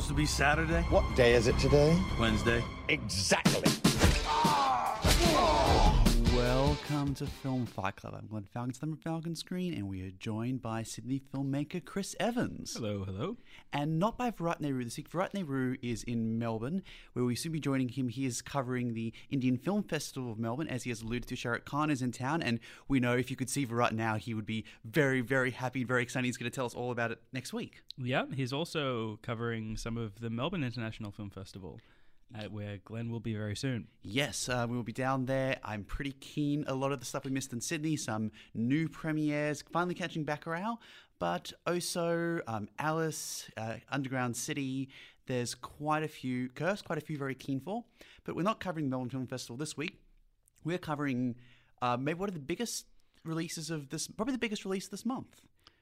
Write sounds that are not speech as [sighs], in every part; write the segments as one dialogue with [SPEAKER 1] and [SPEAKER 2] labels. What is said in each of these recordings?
[SPEAKER 1] supposed to be Saturday?
[SPEAKER 2] What day is it today?
[SPEAKER 1] Wednesday.
[SPEAKER 2] Exactly.
[SPEAKER 3] Welcome to Film Fight Club. I'm Glenn Falcon, from Falcon Screen, and we are joined by Sydney filmmaker Chris Evans.
[SPEAKER 4] Hello, hello.
[SPEAKER 3] And not by Virat Nehru this week. Virat Nehru is in Melbourne, where we soon be joining him. He is covering the Indian Film Festival of Melbourne. As he has alluded to, Shahrukh Khan is in town, and we know if you could see Virat now, he would be very, very happy, very excited. He's going to tell us all about it next week.
[SPEAKER 4] Yeah, he's also covering some of the Melbourne International Film Festival. Where Glenn will be very soon.
[SPEAKER 3] Yes, uh, we will be down there. I'm pretty keen. A lot of the stuff we missed in Sydney, some new premieres, finally catching Bacurau, but also um, Alice, uh, Underground City. There's quite a few, Curse, quite a few very keen for. But we're not covering the Melbourne Film Festival this week. We're covering uh, maybe one of the biggest releases of this, probably the biggest release this month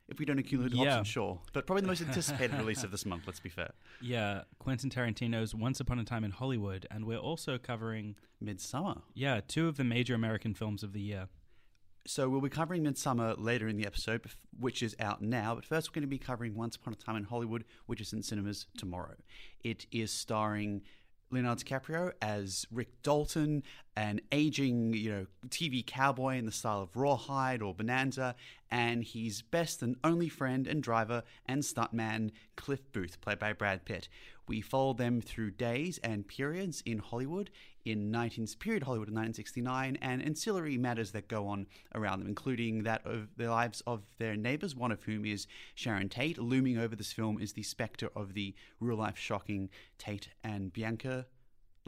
[SPEAKER 3] if we don't include
[SPEAKER 4] yeah.
[SPEAKER 3] Hobbs and Shaw. But probably the most [laughs] anticipated release of this month, let's be fair.
[SPEAKER 4] Yeah, Quentin Tarantino's Once Upon a Time in Hollywood, and we're also covering
[SPEAKER 3] Midsommar.
[SPEAKER 4] Yeah, two of the major American films of the year.
[SPEAKER 3] So we'll be covering Midsommar later in the episode, which is out now. But first, we're going to be covering Once Upon a Time in Hollywood, which is in cinemas tomorrow. It is starring Leonardo DiCaprio as Rick Dalton, an aging, you know, TV cowboy in the style of Rawhide or Bonanza, and his best and only friend and driver and stuntman Cliff Booth, played by Brad Pitt. We follow them through days and periods in Hollywood, in 19th period Hollywood in 1969, and ancillary matters that go on around them, including that of the lives of their neighbors, one of whom is Sharon Tate. Looming over this film is the specter of the real life shocking Tate and Bianca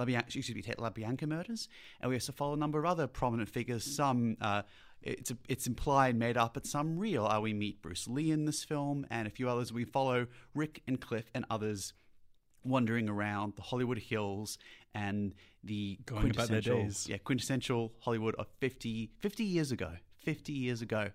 [SPEAKER 3] excuse me, Tate LaBianca murders, and we also follow a number of other prominent figures. Some uh, it's it's implied made up, but some real. Uh, we meet Bruce Lee in this film, and a few others. We follow Rick and Cliff and others wandering around the Hollywood Hills and the
[SPEAKER 4] Going
[SPEAKER 3] quintessential, yeah, quintessential Hollywood of 50, 50 years ago. 50 years ago.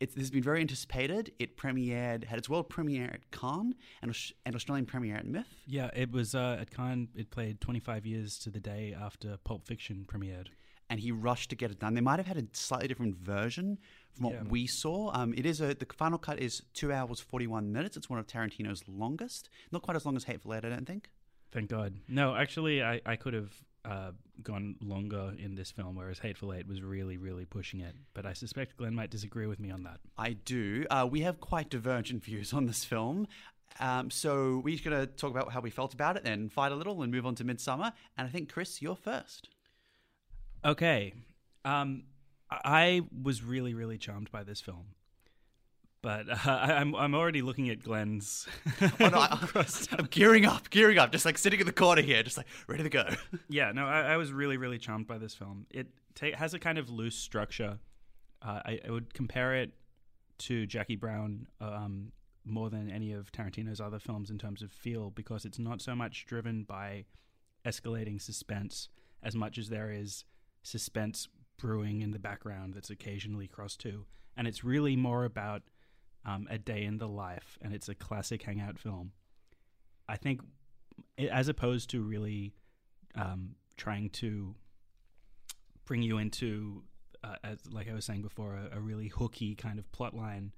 [SPEAKER 3] It's, this has been very anticipated. It premiered, had its world premiere at Cannes and an Australian premiere at MIFF.
[SPEAKER 4] Yeah, it was uh, at Cannes. It played 25 years to the day after Pulp Fiction premiered.
[SPEAKER 3] And he rushed to get it done. They might have had a slightly different version from what
[SPEAKER 4] Yeah.
[SPEAKER 3] we saw. Um, it is a the final cut is two hours forty one minutes. It's one of Tarantino's longest. Not quite as long as Hateful Eight, I don't think.
[SPEAKER 4] Thank God. No, actually, I, I could have uh, gone longer in this film, whereas Hateful Eight was really, really pushing it. But I suspect Glenn might disagree with me on that.
[SPEAKER 3] I do. Uh, we have quite divergent [laughs] views on this film. Um, so we're going to talk about how we felt about it, then fight a little, and move on to Midsommar. And I think Chris, you're first.
[SPEAKER 4] Okay. Um, I was really, really charmed by this film. But uh, [laughs] I, I'm I'm already looking at Glenn's. [laughs]
[SPEAKER 3] Oh, no, I, [laughs] I'm gearing up, gearing up, just like sitting in the corner here, just like ready to go.
[SPEAKER 4] yeah, no, I, I was really, really charmed by this film. It ta- has a kind of loose structure. Uh, I, I would compare it to Jackie Brown um, more than any of Tarantino's other films in terms of feel, because it's not so much driven by escalating suspense as much as there is suspense brewing in the background that's occasionally crossed to, and it's really more about um, a day in the life, and it's a classic hangout film. I think, as opposed to really um, trying to bring you into, uh, as like I was saying before, a, a really hooky kind of plot line.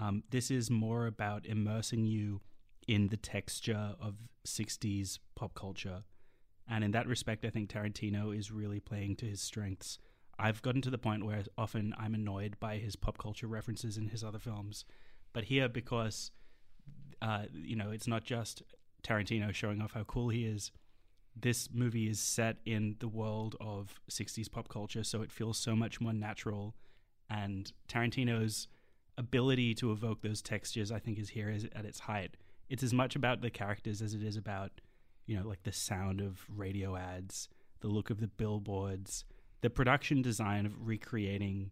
[SPEAKER 4] Um, this is more about immersing you in the texture of 60s pop culture. And in that respect, I think Tarantino is really playing to his strengths. I've gotten to the point where often I'm annoyed by his pop culture references in his other films. But here, because, uh, you know, it's not just Tarantino showing off how cool he is, this movie is set in the world of 60s pop culture, so it feels so much more natural. And Tarantino's ability to evoke those textures, I think, is here at its height. It's as much about the characters as it is about, you know, like the sound of radio ads, the look of the billboards, the production design of recreating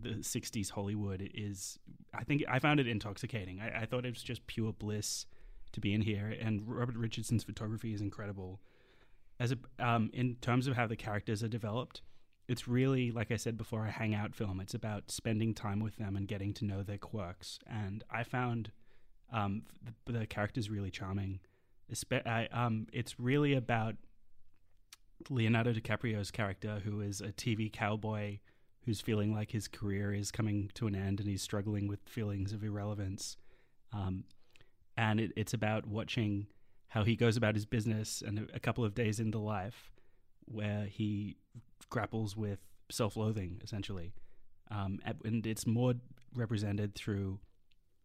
[SPEAKER 4] the 60s Hollywood is, I think, I found it intoxicating. I, I thought it was just pure bliss to be in here. And Robert Richardson's photography is incredible. As a, um, in terms of how the characters are developed, it's really, like I said before, a hangout film. It's about spending time with them and getting to know their quirks. And I found um, the, the characters really charming. I, um, it's really about Leonardo DiCaprio's character, who is a TV cowboy who's feeling like his career is coming to an end and he's struggling with feelings of irrelevance. Um, and it, it's about watching how he goes about his business and a, couple of days into life where he grapples with self-loathing essentially um, and- it's more represented through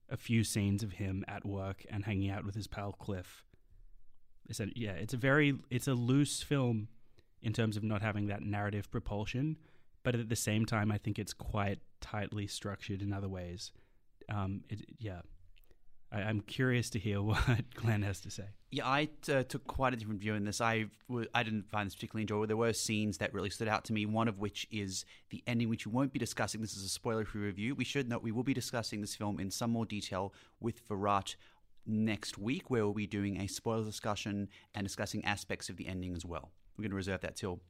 [SPEAKER 4] a few scenes of him at work and hanging out with his pal cliff yeah it's a very it's a loose film in terms of not having that narrative propulsion but at the same time i think it's quite tightly structured in other ways um, it, yeah I, i'm curious to hear [laughs] what glenn has to say
[SPEAKER 3] Yeah, I uh, took quite a different view in this. I w- I didn't find this particularly enjoyable. There were scenes that really stood out to me. One of which is the ending, which we won't be discussing. This is a spoiler-free review. We should note we will be discussing this film in some more detail with Virat next week, where we'll be doing a spoiler discussion and discussing aspects of the ending as well. We're going to reserve that till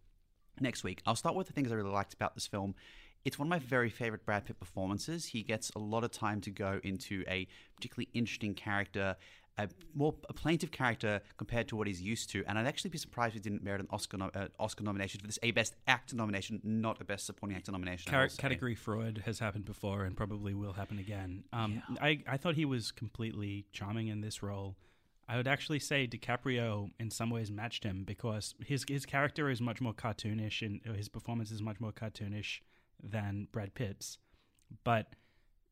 [SPEAKER 3] next week. I'll start with the things I really liked about this film. It's one of my very favorite Brad Pitt performances. He gets a lot of time to go into a particularly interesting character, a more a plaintive character compared to what he's used to. And I'd actually be surprised if he didn't merit an Oscar no- uh, Oscar nomination for this, a Best Actor nomination, not a Best Supporting Actor nomination.
[SPEAKER 4] Car- category fraud has happened before and probably will happen again. Um, I, I thought he was completely charming in this role. I would actually say DiCaprio in some ways matched him because his his character is much more cartoonish and his performance is much more cartoonish than Brad Pitt's. But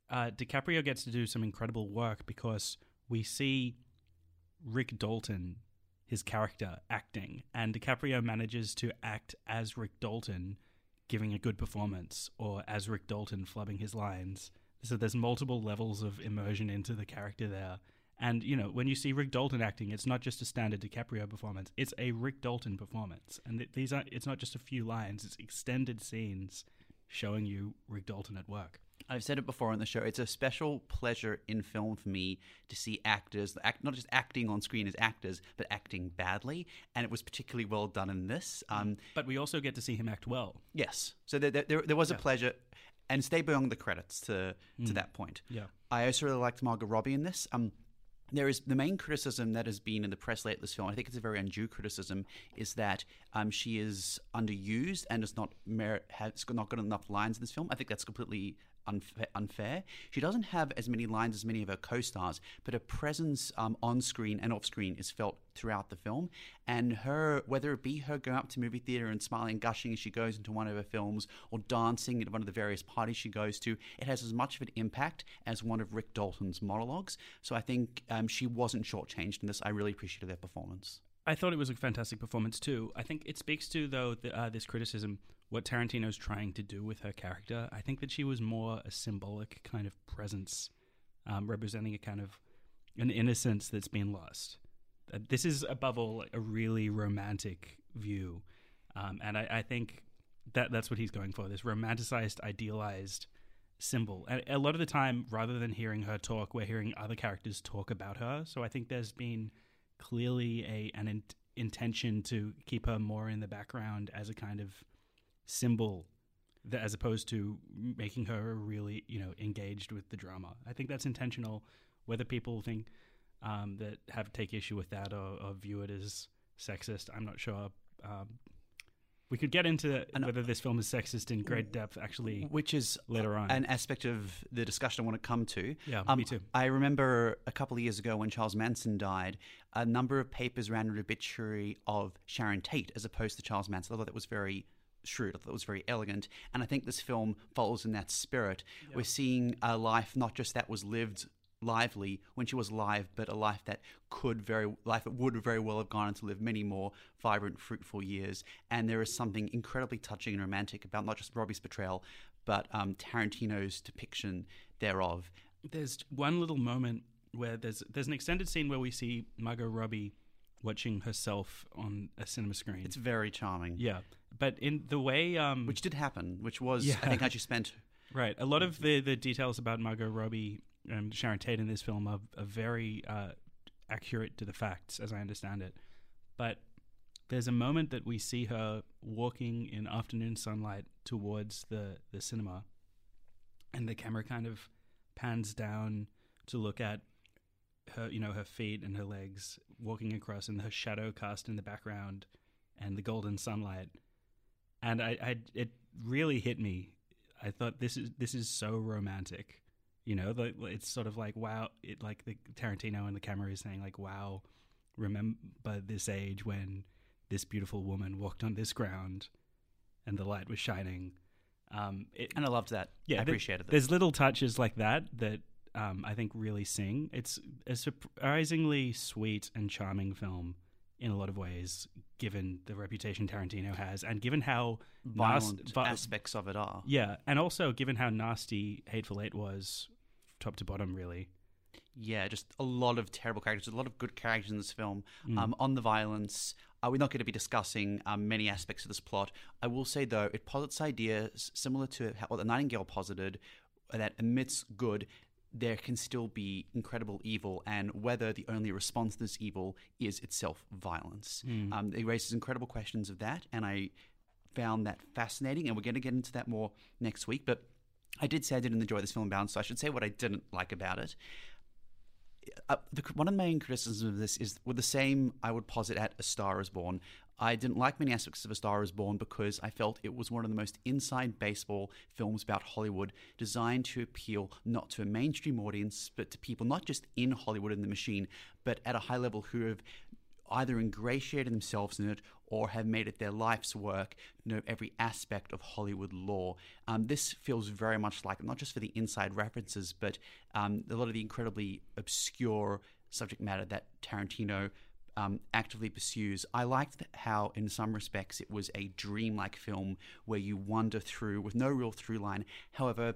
[SPEAKER 4] uh, DiCaprio gets to do some incredible work because we see Rick Dalton, his character, acting, and DiCaprio manages to act as Rick Dalton, giving a good performance, or as Rick Dalton flubbing his lines. So there's multiple levels of immersion into the character there. And you know, when you see Rick Dalton acting, it's not just a standard DiCaprio performance; it's a Rick Dalton performance. And th- these are it's not just a few lines; it's extended scenes showing you Rick Dalton at work.
[SPEAKER 3] I've said it before on the show. It's a special pleasure in film for me to see actors act not just acting on screen as actors, but acting badly, and it was particularly well done in this. Um,
[SPEAKER 4] But we also get to see him act well.
[SPEAKER 3] yes, so there, there, there was a pleasure, and stay beyond the credits to to that point.
[SPEAKER 4] Yeah.
[SPEAKER 3] I also really liked Margot Robbie in this. Um, there is the main criticism that has been in the press lately this film. I think it's a very undue criticism. Is that um, she is underused and is not merit, has not got enough lines in this film. I think that's completely unfair. unfair. She doesn't have as many lines as many of her co-stars, but her presence um, on screen and off screen is felt throughout the film. And her, whether it be her going up to movie theater and smiling and gushing as she goes into one of her films, or dancing at one of the various parties she goes to, it has as much of an impact as one of Rick Dalton's monologues. So I think um, she wasn't shortchanged in this. I really appreciated their performance.
[SPEAKER 4] I thought it was a fantastic performance too. I think it speaks to though the, uh, this criticism what Tarantino's trying to do with her character. I think that she was more a symbolic kind of presence, um, representing a kind of an innocence that's been lost. Uh, this is above all a really romantic view, um, and I, I think that that's what he's going for. This romanticized, idealized symbol. And a lot of the time, rather than hearing her talk, we're hearing other characters talk about her. So I think there's been clearly a an in- intention to keep her more in the background as a kind of symbol that, as opposed to making her really you know engaged with the drama. I think that's intentional whether people think um, that have take issue with that or, or view it as sexist i'm not sure. Um, we could get into
[SPEAKER 3] And-
[SPEAKER 4] whether this film is sexist in great depth actually
[SPEAKER 3] Which is
[SPEAKER 4] later on
[SPEAKER 3] an aspect of the discussion I want to come to.
[SPEAKER 4] Yeah,
[SPEAKER 3] um,
[SPEAKER 4] me too.
[SPEAKER 3] I remember a couple of years ago when Charles Manson died, a number of papers ran an obituary of Sharon Tate as opposed to Charles Manson. I thought that was very shrewd. I thought it was very elegant. And I think this film follows in that spirit. We're seeing a life not just that was lived lively when she was alive, but a life that could very life that would very well have gone on to live many more vibrant, fruitful years. And there is something incredibly touching and romantic about not just Robbie's portrayal, but um, Tarantino's depiction thereof.
[SPEAKER 4] there's one little moment where there's there's an extended scene where we see Margot Robbie watching herself on a cinema screen.
[SPEAKER 3] It's very charming.
[SPEAKER 4] yeah, but in the way um
[SPEAKER 3] Which did happen, which was,
[SPEAKER 4] Yeah.
[SPEAKER 3] I think, how she spent. [laughs]
[SPEAKER 4] right, a lot of the the details about Margot Robbie and Sharon Tate in this film are, are very uh, accurate to the facts, as I understand it. But there's a moment that we see her walking in afternoon sunlight towards the the cinema, and the camera kind of pans down to look at her, you know, her feet and her legs walking across, and her shadow cast in the background, and the golden sunlight. And I, I, it really hit me. I thought this is this is so romantic, You know, the, it's sort of like wow, it like the Tarantino and the camera is saying like wow, remember this age when this beautiful woman walked on this ground, and the light was shining. Um, it,
[SPEAKER 3] And I loved that.
[SPEAKER 4] yeah,
[SPEAKER 3] I appreciated that.
[SPEAKER 4] There's little touches like that that um, I think really sing. It's a surprisingly sweet and charming film in a lot of ways, given the reputation Tarantino has, and given how
[SPEAKER 3] Violent aspects of it are.
[SPEAKER 4] yeah, and also given how nasty Hateful Eight was, top to bottom, really.
[SPEAKER 3] Yeah, just a lot of terrible characters, a lot of good characters in this film.
[SPEAKER 4] Mm.
[SPEAKER 3] Um, on the violence, uh, we're not going to be discussing um, many aspects of this plot. I will say, though, it posits ideas similar to what the Nightingale posited that amidst good, there can still be incredible evil, and whether the only response to this evil is itself violence. Um, it raises incredible questions of that, and I found that fascinating, and we're going to get into that more next week. But I did say I didn't enjoy this film bound, so I should say what I didn't like about it. Uh, the, one of the main criticisms of this is with the same I would posit at A Star Is Born. I didn't like many aspects of A Star Is Born because I felt it was one of the most inside baseball films about Hollywood, designed to appeal not to a mainstream audience, but to people not just in Hollywood and the machine, but at a high level who have either ingratiated themselves in it or have made it their life's work, know every aspect of Hollywood law. Um, this feels very much like, not just for the inside references, but um, a lot of the incredibly obscure subject matter that Tarantino um, actively pursues. I liked how, in some respects, it was a dreamlike film where you wander through with no real through line. However,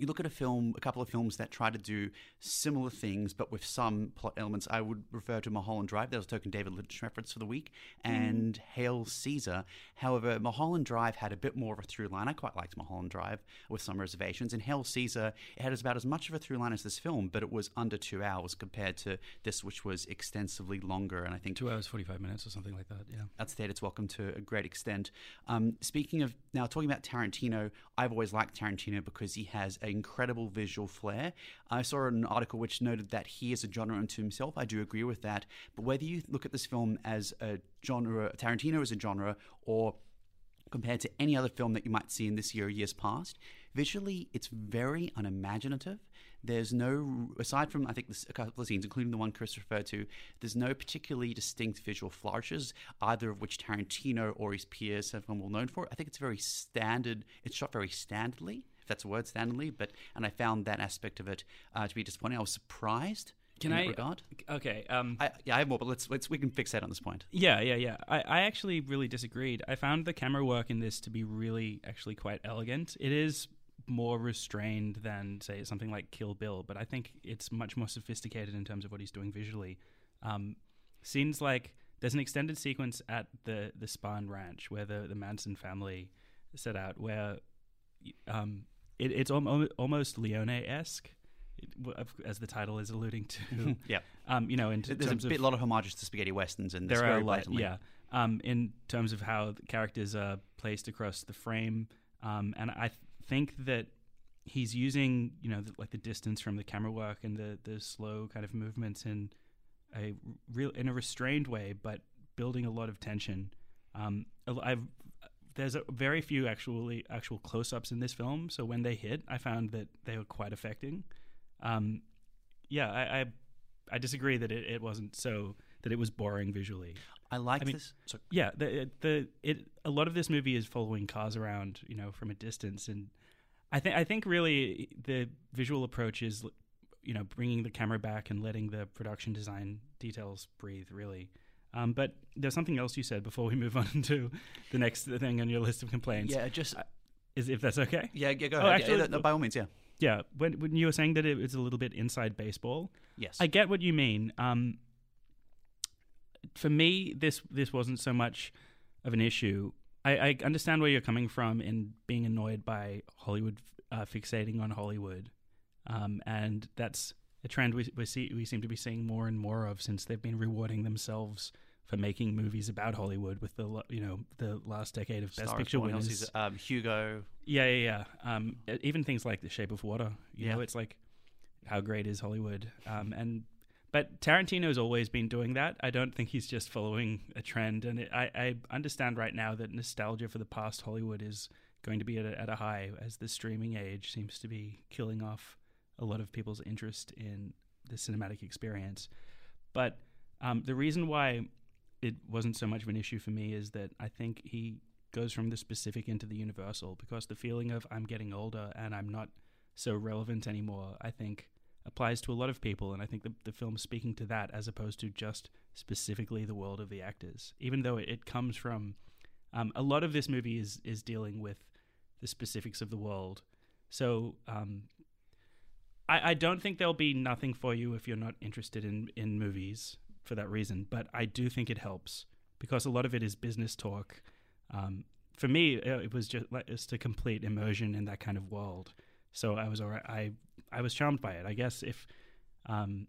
[SPEAKER 3] you look at a film, a couple of films that try to do similar things, but with some plot elements. I would refer to Mulholland Drive. That was a token David Lynch reference for the week, and Hail Caesar. However, Mulholland Drive had a bit more of a through line. I quite liked Mulholland Drive with some reservations. And Hail Caesar, it had about as much of a through line as this film, but it was under two hours compared to this, which was extensively longer. And I think
[SPEAKER 4] Two hours, 45 minutes or something like that, yeah.
[SPEAKER 3] outstayed its welcome to a great extent. Um, speaking of now talking about Tarantino, I've always liked Tarantino because he has an incredible visual flair. I saw an article which noted that he is a genre unto himself. I do agree with that. But whether you look at this film as a genre, Tarantino as a genre, or compared to any other film that you might see in this year or years past. Visually, it's very unimaginative. There's no, aside from I think this, a couple of scenes, including the one Chris referred to, there's no particularly distinct visual flourishes, either of which Tarantino or his peers have been well known for. I think it's very standard. It's shot very standardly, that's a word, standardly. But and I found that aspect of it uh, to be disappointing. I was surprised.
[SPEAKER 4] Can
[SPEAKER 3] in
[SPEAKER 4] I?
[SPEAKER 3] regard?
[SPEAKER 4] Okay. Um,
[SPEAKER 3] I, yeah, I have more, but let's let's we can fix that on this point.
[SPEAKER 4] Yeah, yeah, yeah. I, I actually really disagreed. I found the camera work in this to be really, actually quite elegant. It is more restrained than, say, something like Kill Bill, but I think it's much more sophisticated in terms of what he's doing visually. Um, scenes like there's an extended sequence at the the Spahn Ranch where the the Manson family set out, where um, it, it's almo- almost Leone esque. As the title is alluding to, [laughs]
[SPEAKER 3] Yeah.
[SPEAKER 4] um, you know, in t-
[SPEAKER 3] There's
[SPEAKER 4] terms
[SPEAKER 3] a
[SPEAKER 4] of
[SPEAKER 3] bit, lot of homages to spaghetti westerns in this.
[SPEAKER 4] there are a lot, yeah. Um, in terms of how the characters are placed across the frame, um, and I th- think that he's using, you know, the, like the distance from the camera work and the the slow kind of movements in a real in a restrained way, but building a lot of tension. Um, I've there's a very few actually actual close-ups in this film, so when they hit, I found that they were quite affecting. Um, yeah, I, I I disagree that it, it wasn't so that it was boring visually.
[SPEAKER 3] I like
[SPEAKER 4] I mean-
[SPEAKER 3] this.
[SPEAKER 4] Yeah, the the it a lot of this movie is following cars around, you know, from a distance, and I think I think really the visual approach is, you know, bringing the camera back and letting the production design details breathe. Really, um, but there's something else you said before we move on [laughs] to the next thing on your list of complaints.
[SPEAKER 3] yeah, just
[SPEAKER 4] Is if that's okay?
[SPEAKER 3] yeah, yeah, go
[SPEAKER 4] Oh,
[SPEAKER 3] ahead. Yeah,
[SPEAKER 4] actually,
[SPEAKER 3] yeah, by all means, yeah.
[SPEAKER 4] Yeah, when when you were saying that it was a little bit inside baseball,
[SPEAKER 3] Yes.
[SPEAKER 4] I get what you mean. Um, for me, this this wasn't so much of an issue. I, I understand where you're coming from in being annoyed by Hollywood uh, fixating on Hollywood, um, and that's a trend we we see we seem to be seeing more and more of since they've been rewarding themselves for making movies about Hollywood with the you know the last decade of Best
[SPEAKER 3] Star is
[SPEAKER 4] Picture
[SPEAKER 3] Born,
[SPEAKER 4] winners.
[SPEAKER 3] Um, Hugo.
[SPEAKER 4] Yeah, yeah, yeah. Um, even things like The Shape of Water. You
[SPEAKER 3] Yeah.
[SPEAKER 4] know, it's like how great is Hollywood? Um, and but Tarantino's always been doing that. I don't think he's just following a trend. And it, I, I understand right now that nostalgia for the past Hollywood is going to be at a, at a high as the streaming age seems to be killing off a lot of people's interest in the cinematic experience. But um, the reason why it wasn't so much of an issue for me is that I think he goes from the specific into the universal because the feeling of I'm getting older and I'm not so relevant anymore, I think applies to a lot of people. And I think the, the film's speaking to that as opposed to just specifically the world of the actors, even though it, it comes from um, a lot of this movie is, is dealing with the specifics of the world. So um, I, I don't think there'll be nothing for you if you're not interested in, in movies for that reason, but I do think it helps because a lot of it is business talk. Um, for me, it was just just a complete immersion in that kind of world. So I was alright. I I was charmed by it. I guess if um,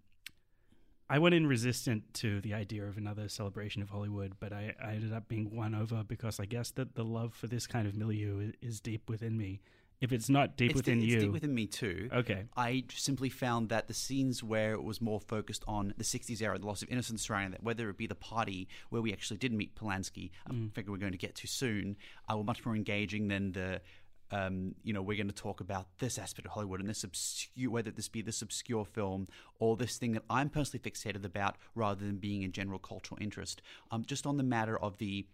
[SPEAKER 4] I went in resistant to the idea of another celebration of Hollywood, but I, I ended up being won over because I guess that the love for this kind of milieu is deep within me. If it's not deep
[SPEAKER 3] it's
[SPEAKER 4] within you,
[SPEAKER 3] it's deep within me too.
[SPEAKER 4] Okay.
[SPEAKER 3] I simply found that the scenes where it was more focused on the 60s era, the loss of innocence surrounding that, whether it be the party where we actually did meet Polanski,
[SPEAKER 4] Mm.
[SPEAKER 3] I figure we're going to get to soon, uh, were much more engaging than the. Um, you know, we're going to talk about this aspect of Hollywood and this obscure, whether this be this obscure film or this thing that I'm personally fixated about, rather than being a general cultural interest. Um, just on the matter of the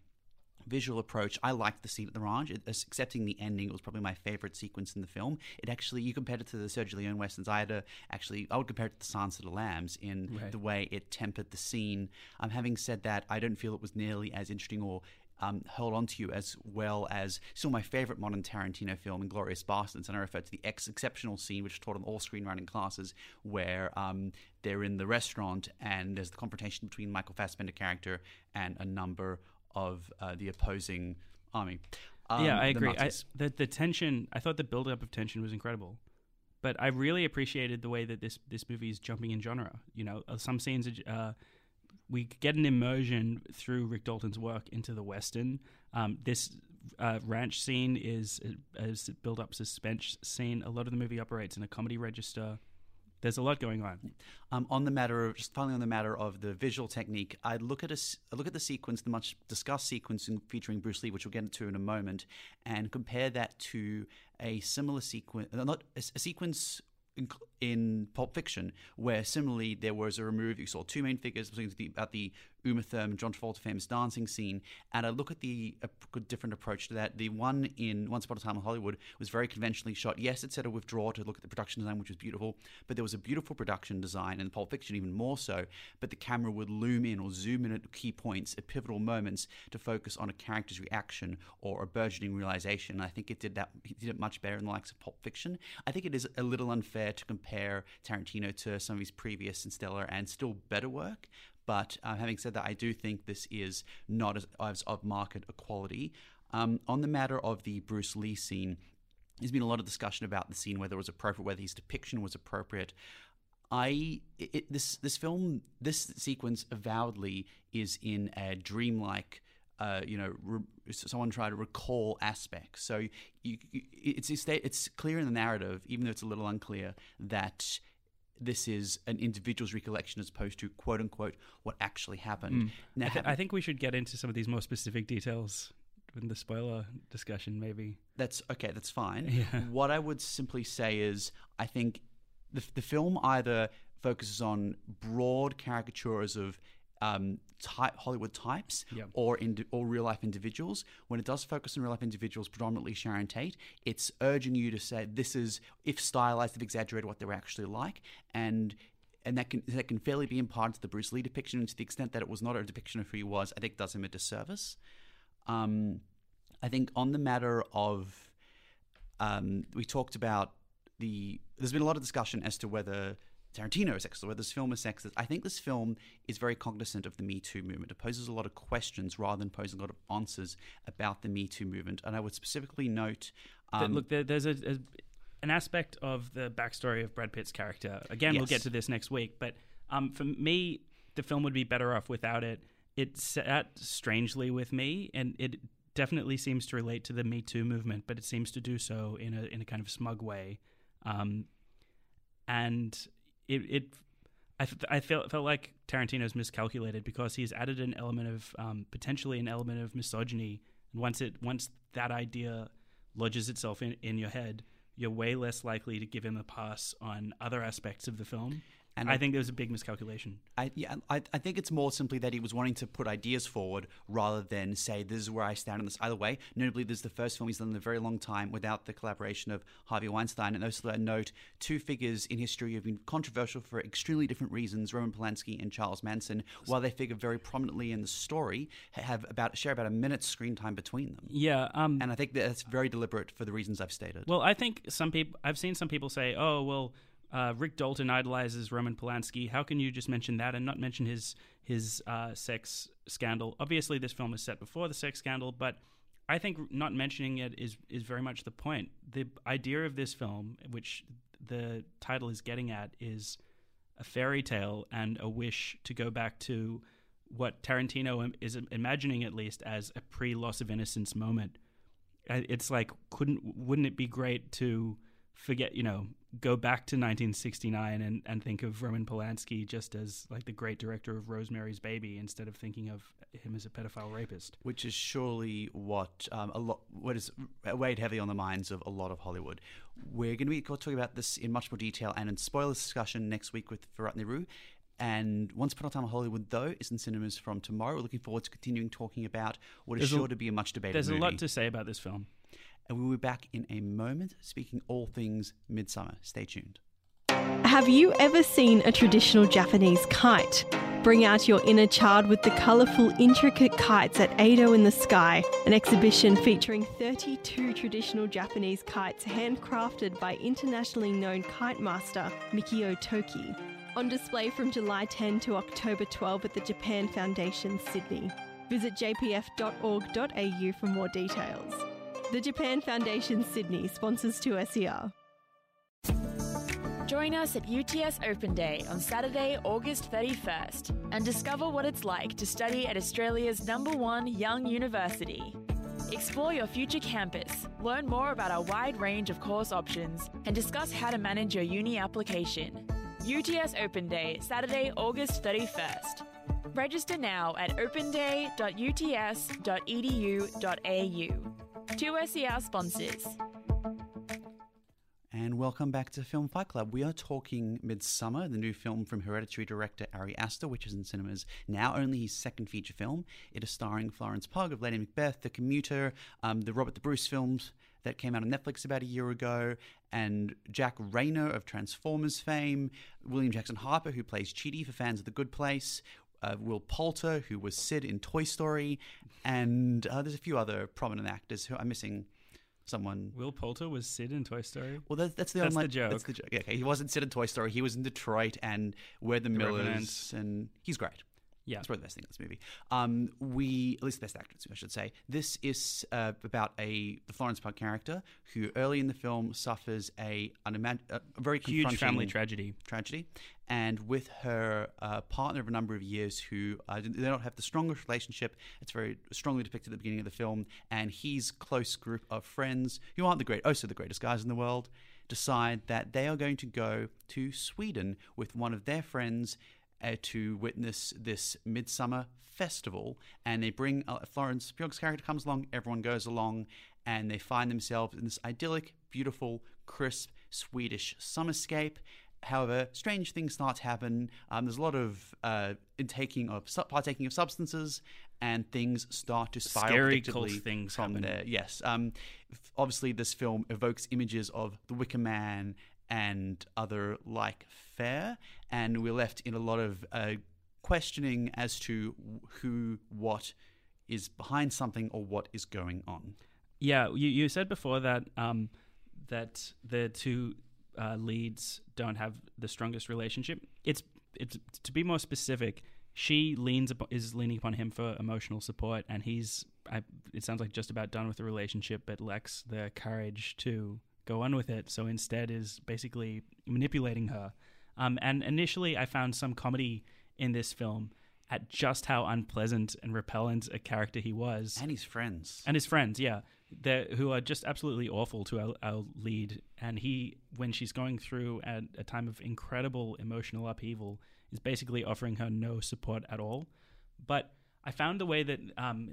[SPEAKER 3] visual approach, I liked the scene at the ranch. It, accepting the ending, it was probably my favorite sequence in the film. It actually, you compared it to the Sergio Leone westerns. I had to actually, I would compare it to the Silence of the Lambs in
[SPEAKER 4] Right.
[SPEAKER 3] the way it tempered the scene. Um, having said that, I don't feel it was nearly as interesting or um, held on to you as well as still my favorite modern Tarantino film, Inglourious Basterds, and I refer to the ex- exceptional scene which is taught in all screenwriting classes, where um, they're in the restaurant and there's the confrontation between Michael Fassbender character and a number of uh, the opposing army. Um,
[SPEAKER 4] yeah, I
[SPEAKER 3] the
[SPEAKER 4] agree. I, the the tension. I thought the build up of tension was incredible, but I really appreciated the way that this this movie is jumping in genre. You know, uh, some scenes. Uh, we get an immersion through Rick Dalton's work into the western. Um, this uh, ranch scene is as build up suspense scene. A lot of the movie operates in a comedy register. There's a lot going on.
[SPEAKER 3] Um, on the matter of just finally on the matter of the visual technique, I look at a I look at the sequence, the much discussed sequence in, featuring Bruce Lee, which we'll get into in a moment, and compare that to a similar sequence, not a, a sequence. In, in Pulp Fiction, where similarly there was a remove, you saw two main figures about the Uma Thurman, John Travolta famous dancing scene, and I look at the different approach to that. The one in Once Upon a Time in Hollywood was very conventionally shot. Yes, it said a withdraw to look at the production design, which was beautiful, but there was a beautiful production design in Pulp Fiction, even more so. But the camera would loom in or zoom in at key points, at pivotal moments, to focus on a character's reaction or a burgeoning realization. And I think it did that. It did it much better in the likes of Pulp Fiction. I think it is a little unfair to compare Tarantino to some of his previous and stellar and still better work. But uh, having said that, I do think this is not as, as of market equality. Um, on the matter of the Bruce Lee scene, there's been a lot of discussion about the scene, whether it was appropriate, whether his depiction was appropriate. I it, this this film this sequence avowedly is in a dreamlike. Uh, you know, re- someone try to recall aspects. So you, you, it's it's it's clear in the narrative, even though it's a little unclear, that this is an individual's recollection as opposed to quote unquote what actually happened. Now,
[SPEAKER 4] I, th- I think we should get into some of these more specific details in the spoiler discussion, maybe.
[SPEAKER 3] That's okay. That's fine. [laughs]
[SPEAKER 4] Yeah.
[SPEAKER 3] What I would simply say is, I think the the film either focuses on broad caricatures of um, type, Hollywood types or in, or real life individuals. When it does focus on real life individuals, predominantly Sharon Tate, it's urging you to say this is if stylized, if exaggerated, what they were actually like, and and that can that can fairly be imparted to the Bruce Lee depiction, and to the extent that it was not a depiction of who he was, I think does him a disservice. Um, I think on the matter of, um, we talked about the. There's been a lot of discussion as to whether Tarantino is sexist, or whether this film is sexist. I think this film is very cognizant of the Me Too movement. It poses a lot of questions rather than posing a lot of answers about the Me Too movement. And I would specifically note. Um,
[SPEAKER 4] Look, there, there's a, a an aspect of the backstory of Brad Pitt's character. Again, we'll get to this next week, but um, for me, the film would be better off without it. It sat strangely with me, and it definitely seems to relate to the Me Too movement, but it seems to do so in a in a kind of smug way. Um, and it, it I, f- I felt felt like Tarantino's miscalculated because he's added an element of um, potentially an element of misogyny. And once it once that idea lodges itself in, in your head, you're way less likely to give him a pass on other aspects of the film.
[SPEAKER 3] And
[SPEAKER 4] I
[SPEAKER 3] I-
[SPEAKER 4] think there was a big miscalculation.
[SPEAKER 3] I, yeah, I, I think it's more simply that he was wanting to put ideas forward rather than say, this is where I stand on this either way. Notably, this is the first film he's done in a very long time without the collaboration of Harvey Weinstein. And also, I note two figures in history have been controversial for extremely different reasons Roman Polanski and Charles Manson, while they figure very prominently in the story, have about share about a minute's screen time between them.
[SPEAKER 4] Yeah. Um,
[SPEAKER 3] And I think that's very deliberate for the reasons I've stated.
[SPEAKER 4] Well, I think some people I've seen some people say, "Oh, well, uh, Rick Dalton idolizes Roman Polanski. How can you just mention that and not mention his his uh, sex scandal?" Obviously, this film is set before the sex scandal, but I think not mentioning it is is very much the point. The idea of this film, which the title is getting at, is a fairy tale and a wish to go back to what Tarantino is imagining, at least, as a pre Loss of Innocence moment. It's like, couldn't wouldn't it be great to forget, you know, go back to 1969 and, and think of Roman Polanski just as like the great director of Rosemary's Baby instead of thinking of him as a pedophile rapist.
[SPEAKER 3] which is surely what um, a lot what is weighed heavily on the minds of a lot of Hollywood. We're going to be talking about this in much more detail and in spoiler discussion next week with Virat Nehru. And Once Upon a Time in Hollywood, though, is in cinemas from tomorrow. We're looking forward to continuing talking about what is
[SPEAKER 4] There's a-
[SPEAKER 3] sure to be a much debated
[SPEAKER 4] There's
[SPEAKER 3] movie.
[SPEAKER 4] a lot to say about this film.
[SPEAKER 3] And we'll be back in a moment, speaking all things Midsommar. Stay tuned.
[SPEAKER 1] Have you ever seen a traditional Japanese kite? Bring out your inner child with the colourful, intricate kites at Edo in the Sky, an exhibition featuring 32 traditional Japanese kites handcrafted by internationally known kite master Mikio Toki. On display from July 10 to October 12 at the Japan Foundation, Sydney. Visit jpf.org.au for more details. The Japan Foundation Sydney sponsors 2SER.
[SPEAKER 5] Join us at UTS Open Day on Saturday, August 31st, and discover what it's like to study at Australia's number one young university. Explore your future campus, learn more about our wide range of course options, and discuss how to manage your uni application. UTS Open Day, Saturday, August 31st. Register now at openday.uts.edu.au. 2SER sponsors.
[SPEAKER 3] And welcome back to Film Fight Club. We are talking Midsommar, the new film from Hereditary director Ari Aster, which is in cinemas now, only his second feature film. It is starring Florence Pugh of Lady Macbeth, The Commuter, um, the Robert the Bruce films that came out on Netflix about a year ago, and Jack Reynor of Transformers fame, William Jackson Harper, who plays Chidi for fans of The Good Place, uh, Will Poulter, who was Sid in Toy Story, and uh, there's a few other prominent actors who I'm missing someone
[SPEAKER 4] Will Poulter was Sid in Toy Story.
[SPEAKER 3] well, that's, that's the
[SPEAKER 4] That's the
[SPEAKER 3] online, That's the joke. Yeah, okay. He wasn't Sid in Toy Story. He was in Detroit and We're the, Millers,
[SPEAKER 4] Revenant.
[SPEAKER 3] and he's great.
[SPEAKER 4] Yeah.
[SPEAKER 3] That's probably the best thing in this movie. Um, we, at least the best actor, I should say. This is uh, about a the Florence Pugh character who early in the film suffers a, unimag- a very
[SPEAKER 4] Huge family tragedy.
[SPEAKER 3] tragedy, and with her uh, partner of a number of years who uh, they don't have the strongest relationship. It's very strongly depicted at the beginning of the film, and his close group of friends, who aren't the great, also the greatest guys in the world, decide that they are going to go to Sweden with one of their friends uh, to witness this midsummer festival, and they bring uh, Florence Pugh's character comes along. Everyone goes along, and they find themselves in this idyllic, beautiful, crisp Swedish summerscape. However, strange things start to happen. Um, there's a lot of uh, intaking of partaking of substances, and things start to spiral
[SPEAKER 4] Scary cult things
[SPEAKER 3] from
[SPEAKER 4] happen.
[SPEAKER 3] there. Yes. Um, obviously, this film evokes images of the Wicker Man and other like fare, and we're left in a lot of uh, questioning as to who, what is behind something or what is going on.
[SPEAKER 4] Yeah, you, you said before that um, that the two uh, leads don't have the strongest relationship. It's it's to be more specific. She leans is leaning upon him for emotional support, and he's. I, it sounds like just about done with the relationship, but lacks the courage to go on with it. So instead, is basically manipulating her. Um, and initially, I found some comedy in this film at just how unpleasant and repellent a character he was
[SPEAKER 3] And his friends.
[SPEAKER 4] and his friends, yeah, who are just absolutely awful to our, our lead. And he, when she's going through at a time of incredible emotional upheaval, is basically offering her no support at all. But I found the way that um,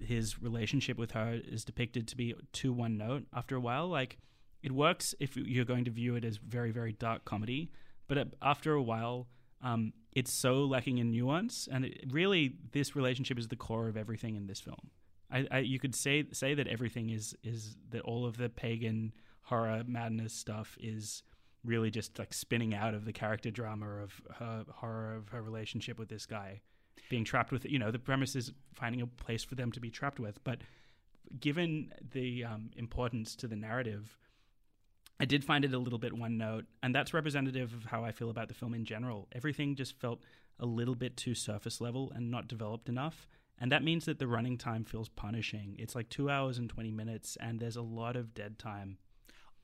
[SPEAKER 4] his, relationship with her is depicted to be too one note after a while. Like it works if you're going to view it as very very dark comedy, but after a while, um, it's so lacking in nuance, and it, really this relationship is the core of everything in this film. I, I you could say say that everything is is that all of the pagan horror madness stuff is really just like spinning out of the character drama of her horror of her relationship with this guy being trapped with you know the premise is finding a place for them to be trapped with. But given the um, importance to the narrative i did find it a little bit one note and that's representative of how i feel about the film in general. Everything just felt a little bit too surface level and not developed enough. And that means that the running time feels punishing. It's like two hours and 20 minutes and there's a lot of dead time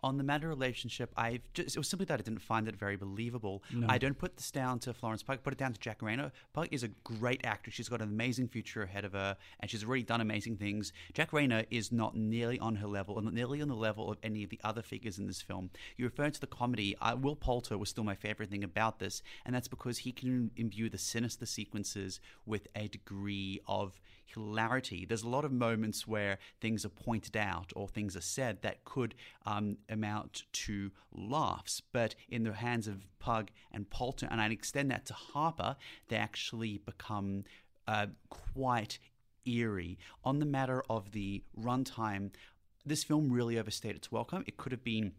[SPEAKER 3] on the matter relationship, I just it was simply that I didn't find it very believable.
[SPEAKER 4] No.
[SPEAKER 3] I don't put this down to Florence Pugh, put it down to Jack Reynor. Pugh is a great actor. She's got an amazing future ahead of her, and she's already done amazing things. Jack Reynor is not nearly on her level, and not nearly on the level of any of the other figures in this film. You referred to the comedy. Uh, Will Poulter was still my favorite thing about this, and that's because he can imbue the sinister sequences with a degree of hilarity. There's a lot of moments where things are pointed out or things are said that could um, amount to laughs, but in the hands of Pugh and Poulter, and I'd extend that to Harper, they actually become uh, quite eerie. On the matter of the runtime, this film really overstayed its welcome. It could have been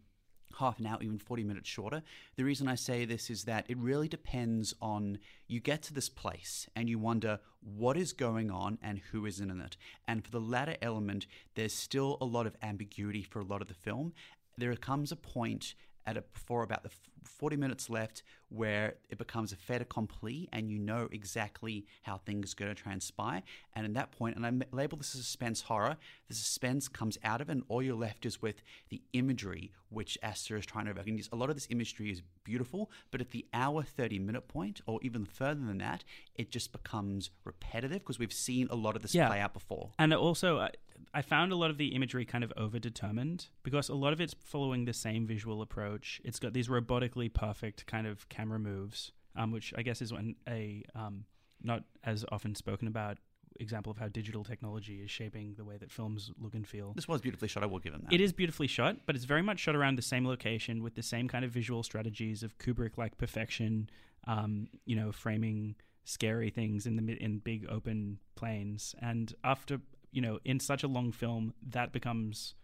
[SPEAKER 3] half an hour, even 40 minutes shorter. The reason I say this is that it really depends on you get to this place and you wonder what is going on and who is in it. And for the latter element, there's still a lot of ambiguity for a lot of the film. There comes a point at a, for about the 40 minutes left where it becomes a fait accompli and you know exactly how things are going to transpire. And at that point, and I label this as suspense horror, the suspense comes out of it and all you're left is with the imagery which Aster is trying to evoke. And a lot of this imagery is beautiful, but at the hour 30 minute point, or even further than that, it just becomes repetitive because we've seen a lot of this
[SPEAKER 4] Yeah.
[SPEAKER 3] play out before.
[SPEAKER 4] And also, uh, I, found a lot of the imagery kind of overdetermined because a lot of it's following the same visual approach. It's got these robotically perfect kind of camera moves, um, which I guess is one a um, not as often spoken about example of how digital technology is shaping the way that films look and feel.
[SPEAKER 3] This was beautifully shot, I will give him that.
[SPEAKER 4] It is beautifully shot, but it's very much shot around the same location with the same kind of visual strategies of Kubrick-like perfection. Um, you know, framing scary things in the in big open planes, and after you know, in such a long film, that becomes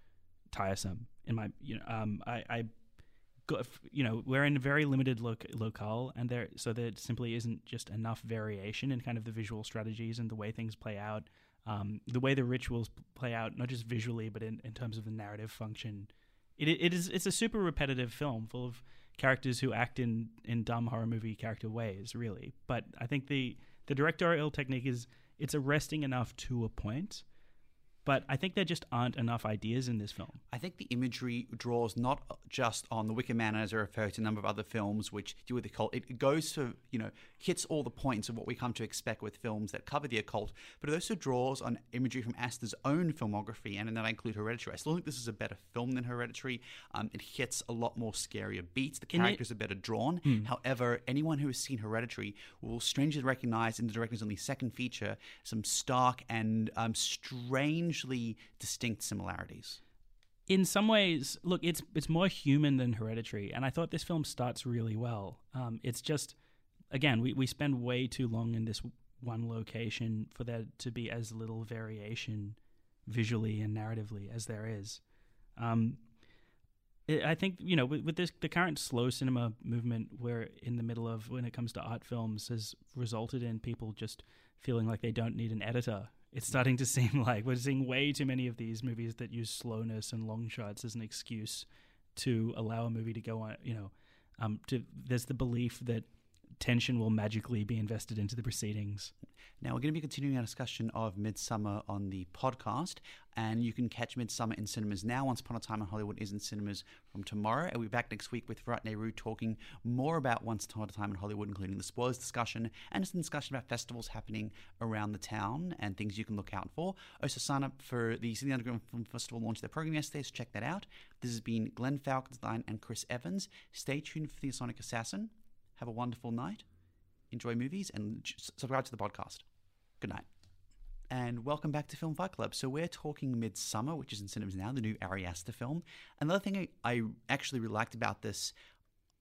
[SPEAKER 4] tiresome. In my, you know, um, I, I you know, we're in a very limited loc- locale, and there, so there simply isn't just enough variation in kind of the visual strategies and the way things play out, um, the way the rituals play out, not just visually, but in, in terms of the narrative function. It, it is it's a super repetitive film full of characters who act in, in dumb horror movie character ways, really. But I think the the directorial technique is it's arresting enough to a point, but I think there just aren't enough ideas in this film.
[SPEAKER 3] I think the imagery draws not just on The Wicker Man, as I refer to a number of other films which deal with the occult. It goes to, you know, hits all the points of what we come to expect with films that cover the occult, but it also draws on imagery from Aster's own filmography, and in that I include Hereditary. I still think this is a better film than Hereditary. Um, it hits a lot more scarier beats. The characters are better drawn. However, anyone who has seen Hereditary will strangely recognize in the director's only second feature some stark and um, strangely distinct similarities.
[SPEAKER 4] in some ways, look, it's it's more human than Hereditary, and I thought this film starts really well. Um, it's just, again, we, we spend way too long in this one location for there to be as little variation visually and narratively as there is. Um, it, I think you know with, with this the current slow cinema movement we're in the middle of when it comes to art films has resulted in people just feeling like they don't need an editor. It's starting to [laughs] seem like we're seeing way too many of these movies that use slowness and long shots as an excuse to allow a movie to go on. You know, um, to there's the belief that tension will magically be invested into the proceedings.
[SPEAKER 3] Now, we're going to be continuing our discussion of Midsommar on the podcast, and you can catch Midsommar in cinemas now. Once Upon a Time in Hollywood is in cinemas from tomorrow. And we'll be back next week with Virat Nehru talking more about Once Upon a Time in Hollywood, including the spoilers discussion and a discussion about festivals happening around the town and things you can look out for. Also, sign up for the Sydney Underground Film Festival launched their program yesterday, so check that out. This has been Glenn Falkenstein and Chris Evans. Stay tuned for the Sonic Assassin. Have a wonderful night. Enjoy movies and subscribe to the podcast. Good night. and welcome back to Film Fight Club. So we're talking Midsommar, which is in cinemas now, the new Ari Aster film. Another thing I, I actually really liked about this,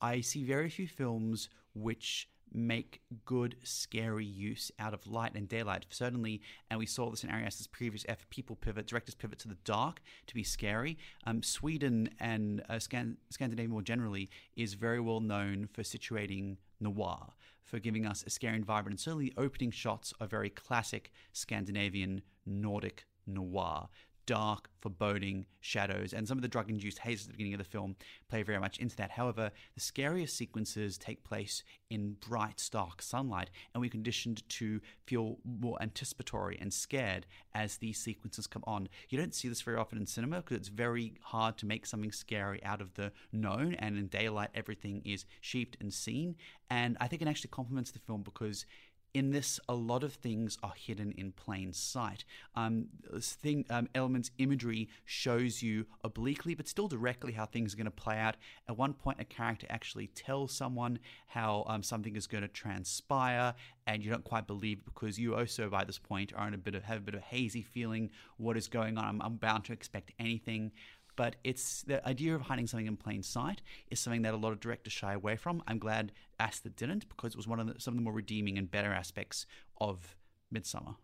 [SPEAKER 3] I see very few films which make good, scary use out of light and daylight. Certainly, and we saw this in Ari Aster's previous effort, people pivot, directors pivot to the dark to be scary. Um, Sweden and uh, Scan- Scandinavia more generally is very well known for situating noir, for giving us a scary environment. And certainly, the opening shots are very classic Scandinavian Nordic noir. Dark, foreboding, shadows, and some of the drug induced haze at the beginning of the film play very much into that. However, the scariest sequences take place in bright, stark sunlight, and we're conditioned to feel more anticipatory and scared as these sequences come on. You don't see this very often in cinema because it's very hard to make something scary out of the known, and in daylight, everything is sheeped and seen. And I think it actually complements the film because in this, a lot of things are hidden in plain sight. Um, thing, um, elements imagery shows you obliquely, but still directly, how things are going to play out. At one point, a character actually tells someone how um, something is going to transpire, and you don't quite believe because you also, by this point, are in a bit of have a bit of hazy feeling. What is going on? I'm, I'm bound to expect anything but it's the idea of hiding something in plain sight is something that a lot of directors shy away from. I'm glad Aster didn't because it was one of the, some of the more redeeming and better aspects of Midsommar.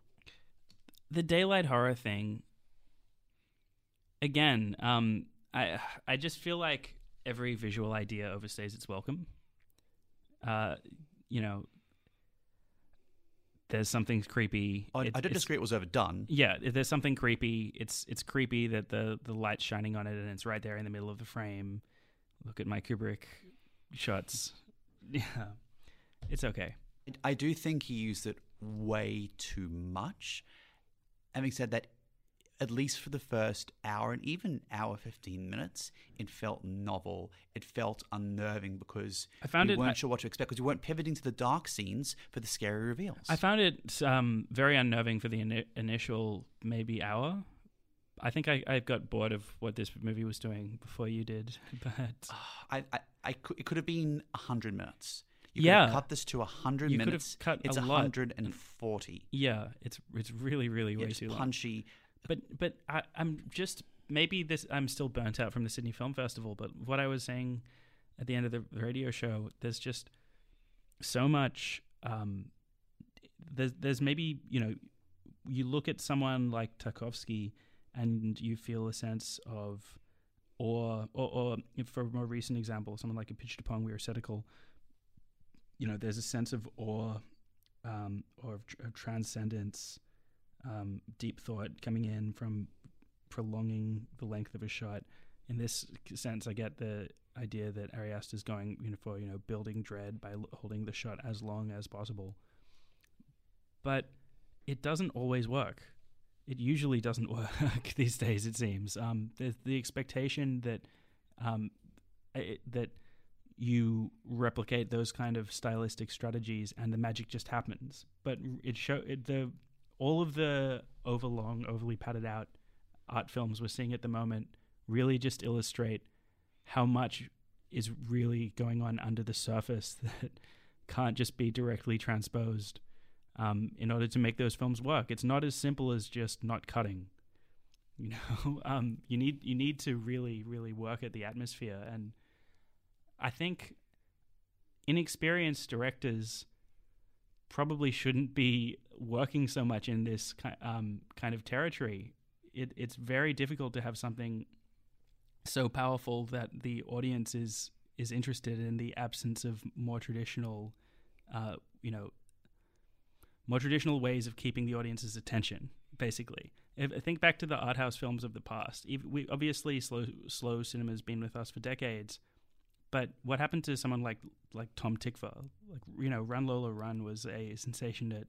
[SPEAKER 4] the daylight horror thing again um i i just feel like every visual idea overstays its welcome uh you know there's something creepy
[SPEAKER 3] I,
[SPEAKER 4] It-
[SPEAKER 3] I
[SPEAKER 4] it's-
[SPEAKER 3] disagree it was overdone.
[SPEAKER 4] yeah there's something creepy it's it's creepy that the the light's shining on it and it's right there in the middle of the frame look at my kubrick shots [laughs] yeah it's okay
[SPEAKER 3] I do think he used it way too much. Having said that, at least for the first hour and even hour 15 minutes, it felt novel. It felt unnerving because
[SPEAKER 4] I found
[SPEAKER 3] we
[SPEAKER 4] it-
[SPEAKER 3] weren't sure what to expect because we weren't pivoting to the dark scenes for the scary reveals.
[SPEAKER 4] I found it um, very unnerving for the ini- initial maybe hour. I think I, I got bored of what this movie was doing before you did, [laughs] but
[SPEAKER 3] I, I, I could, it could have been 100 minutes. You could
[SPEAKER 4] Yeah.
[SPEAKER 3] have cut this to 100
[SPEAKER 4] You could have
[SPEAKER 3] minutes.
[SPEAKER 4] cut
[SPEAKER 3] it's
[SPEAKER 4] a lot.
[SPEAKER 3] 140.
[SPEAKER 4] yeah, it's it's really really way
[SPEAKER 3] It's
[SPEAKER 4] too long. But but I, I'm just maybe this I'm still burnt out from the Sydney Film Festival. But what I was saying at the end of the radio show, there's just so much. Um, there's there's maybe you know you look at someone like Tarkovsky and you feel a sense of awe, or, or for a more recent example, someone like Apichatpong Weerasethakul. You know, there's a sense of awe um, or of, of transcendence um, deep thought coming in from prolonging the length of a shot. In this sense, I get the idea that Ari is going you know, for you know building dread by l- holding the shot as long as possible. But it doesn't always work. It usually doesn't [laughs] work these days. It seems um, there's the expectation that um, it, that you replicate those kind of stylistic strategies and the magic just happens. But it show it, the all of the overlong, overly padded out art films we're seeing at the moment really just illustrate how much is really going on under the surface [laughs] that can't just be directly transposed um, in order to make those films work. It's not as simple as just not cutting. [laughs] You know, um, you need you need to really really work at the atmosphere, and I think inexperienced directors probably shouldn't be working so much in this um, kind of territory. It, it's very difficult to have something so powerful that the audience is is interested in the absence of more traditional, uh, you know, more traditional ways of keeping the audience's attention. Basically, if, think back to the art house films of the past. If we obviously slow slow cinema's been with us for decades, but what happened to someone like like Tom Tykwer? Like you know, Run Lola Run was a sensation at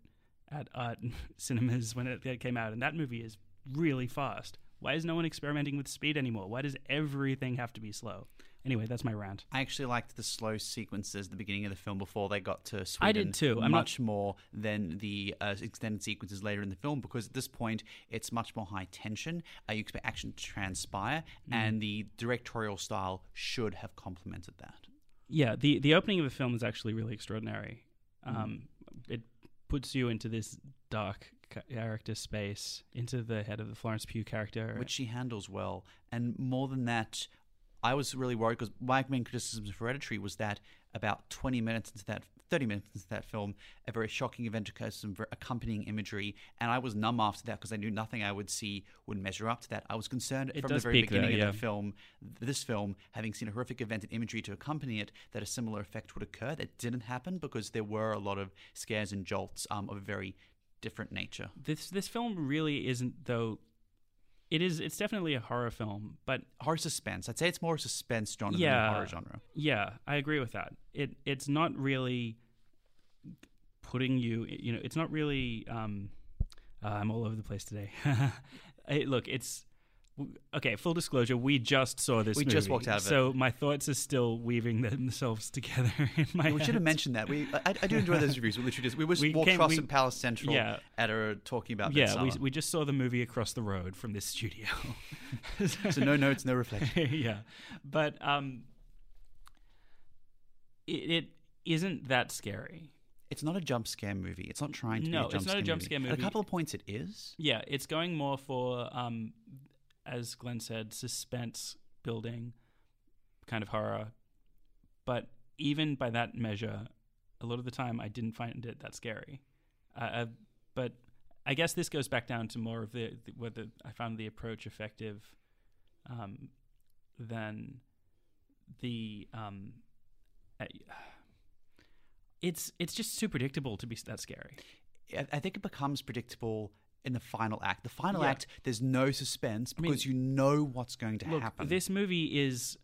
[SPEAKER 4] at art [laughs] cinemas when it, it came out, and that movie is really fast. Why is no one experimenting with speed anymore? Why does everything have to be slow? Anyway, that's my rant.
[SPEAKER 3] I actually liked the slow sequences at the beginning of the film before they got to Sweden.
[SPEAKER 4] I did too. I'm not-
[SPEAKER 3] much more than the uh, extended sequences later in the film because at this point it's much more high tension. Uh, you expect action to transpire,
[SPEAKER 4] Mm.
[SPEAKER 3] and the directorial style should have complemented that.
[SPEAKER 4] Yeah, the the opening of the film is actually really extraordinary. Um, It puts you into this dark character space into the head of the Florence Pugh character.
[SPEAKER 3] which she handles well. And more than that, I was really worried because my main criticism of Hereditary was that about 20 minutes into that, 30 minutes into that film, a very shocking event occurs, some accompanying imagery, and I was numb after that because I knew nothing I would see would measure up to that. I was concerned
[SPEAKER 4] It
[SPEAKER 3] from the very
[SPEAKER 4] there,
[SPEAKER 3] beginning
[SPEAKER 4] yeah.
[SPEAKER 3] of the film, this film, having seen a horrific event and imagery to accompany it, that a similar effect would occur. That didn't happen because there were a lot of scares and jolts um, of a very different nature.
[SPEAKER 4] this this film really isn't though. It is. It's definitely a horror film, but
[SPEAKER 3] Horror suspense. I'd say it's more suspense genre than
[SPEAKER 4] Yeah.
[SPEAKER 3] a horror genre.
[SPEAKER 4] Yeah, I agree with that. It it's not really putting you. You know, it's not really. Um, uh, I'm all over the place today. [laughs] Hey, look, it's okay. Full disclosure: we just saw this.
[SPEAKER 3] We just walked out of it.
[SPEAKER 4] so my thoughts are still weaving themselves [laughs] together in my.
[SPEAKER 3] we should have mentioned that. We I, I do enjoy those reviews. We literally just we
[SPEAKER 4] We
[SPEAKER 3] walked
[SPEAKER 4] came-
[SPEAKER 3] across
[SPEAKER 4] we-
[SPEAKER 3] in Palace Central
[SPEAKER 4] yeah.
[SPEAKER 3] at a talking about
[SPEAKER 4] Yeah, we, we just saw the movie across the road from this studio. [laughs]
[SPEAKER 3] so no notes, no reflection. [laughs]
[SPEAKER 4] yeah, but um, it, it isn't that scary.
[SPEAKER 3] It's not a jump scare movie. It's not trying to
[SPEAKER 4] No,
[SPEAKER 3] be a
[SPEAKER 4] it's
[SPEAKER 3] jump
[SPEAKER 4] not a
[SPEAKER 3] scare
[SPEAKER 4] jump
[SPEAKER 3] movie.
[SPEAKER 4] scare
[SPEAKER 3] At
[SPEAKER 4] movie.
[SPEAKER 3] a couple of points, it is.
[SPEAKER 4] Yeah, it's going more for, um, as Glenn said, suspense building, kind of horror. But even by that measure, a lot of the time I didn't find it that scary. Uh, uh, but I guess this goes back down to more of the, the whether I found the approach effective um, than the. Um, it's it's just too predictable to be that scary.
[SPEAKER 3] I think it becomes predictable in the final act. The final
[SPEAKER 4] Yeah.
[SPEAKER 3] act, there's no suspense
[SPEAKER 4] I mean,
[SPEAKER 3] because you know what's going to
[SPEAKER 4] Look,
[SPEAKER 3] happen.
[SPEAKER 4] this movie is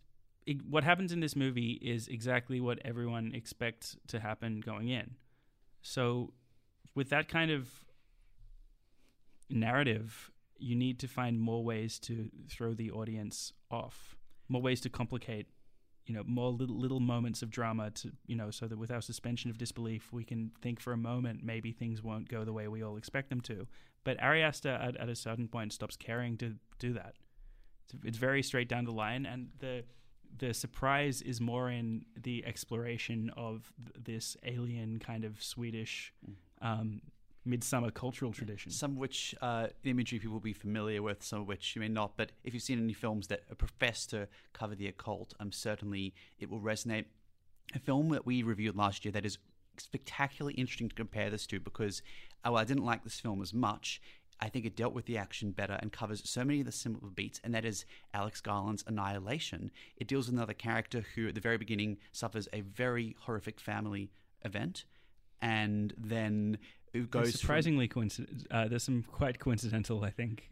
[SPEAKER 4] it, what happens in this movie is exactly what everyone expects to happen going in. So, with that kind of narrative, you need to find more ways to throw the audience off, more ways to complicate, you know, more little, little moments of drama to, you know, so that with our suspension of disbelief, we can think for a moment maybe things won't go the way we all expect them to. But Ari Aster, at, at a certain point, stops caring to do that. It's, it's very straight down the line, and the the surprise is more in the exploration of th- this alien kind of Swedish um, midsummer cultural tradition.
[SPEAKER 3] Some of which uh, imagery people will be familiar with, some of which you may not. But if you've seen any films that profess to cover the occult, um, certainly it will resonate. A film that we reviewed last year that is spectacularly interesting to compare this to because, well, I didn't like this film as much. I think it dealt with the action better and covers so many of the similar beats, and that is Alex Garland's Annihilation. It deals with another character who, at the very beginning, suffers a very horrific family event, and then it goes
[SPEAKER 4] It's
[SPEAKER 3] from-
[SPEAKER 4] surprisingly coincident. Uh, there's some quite coincidental, I think.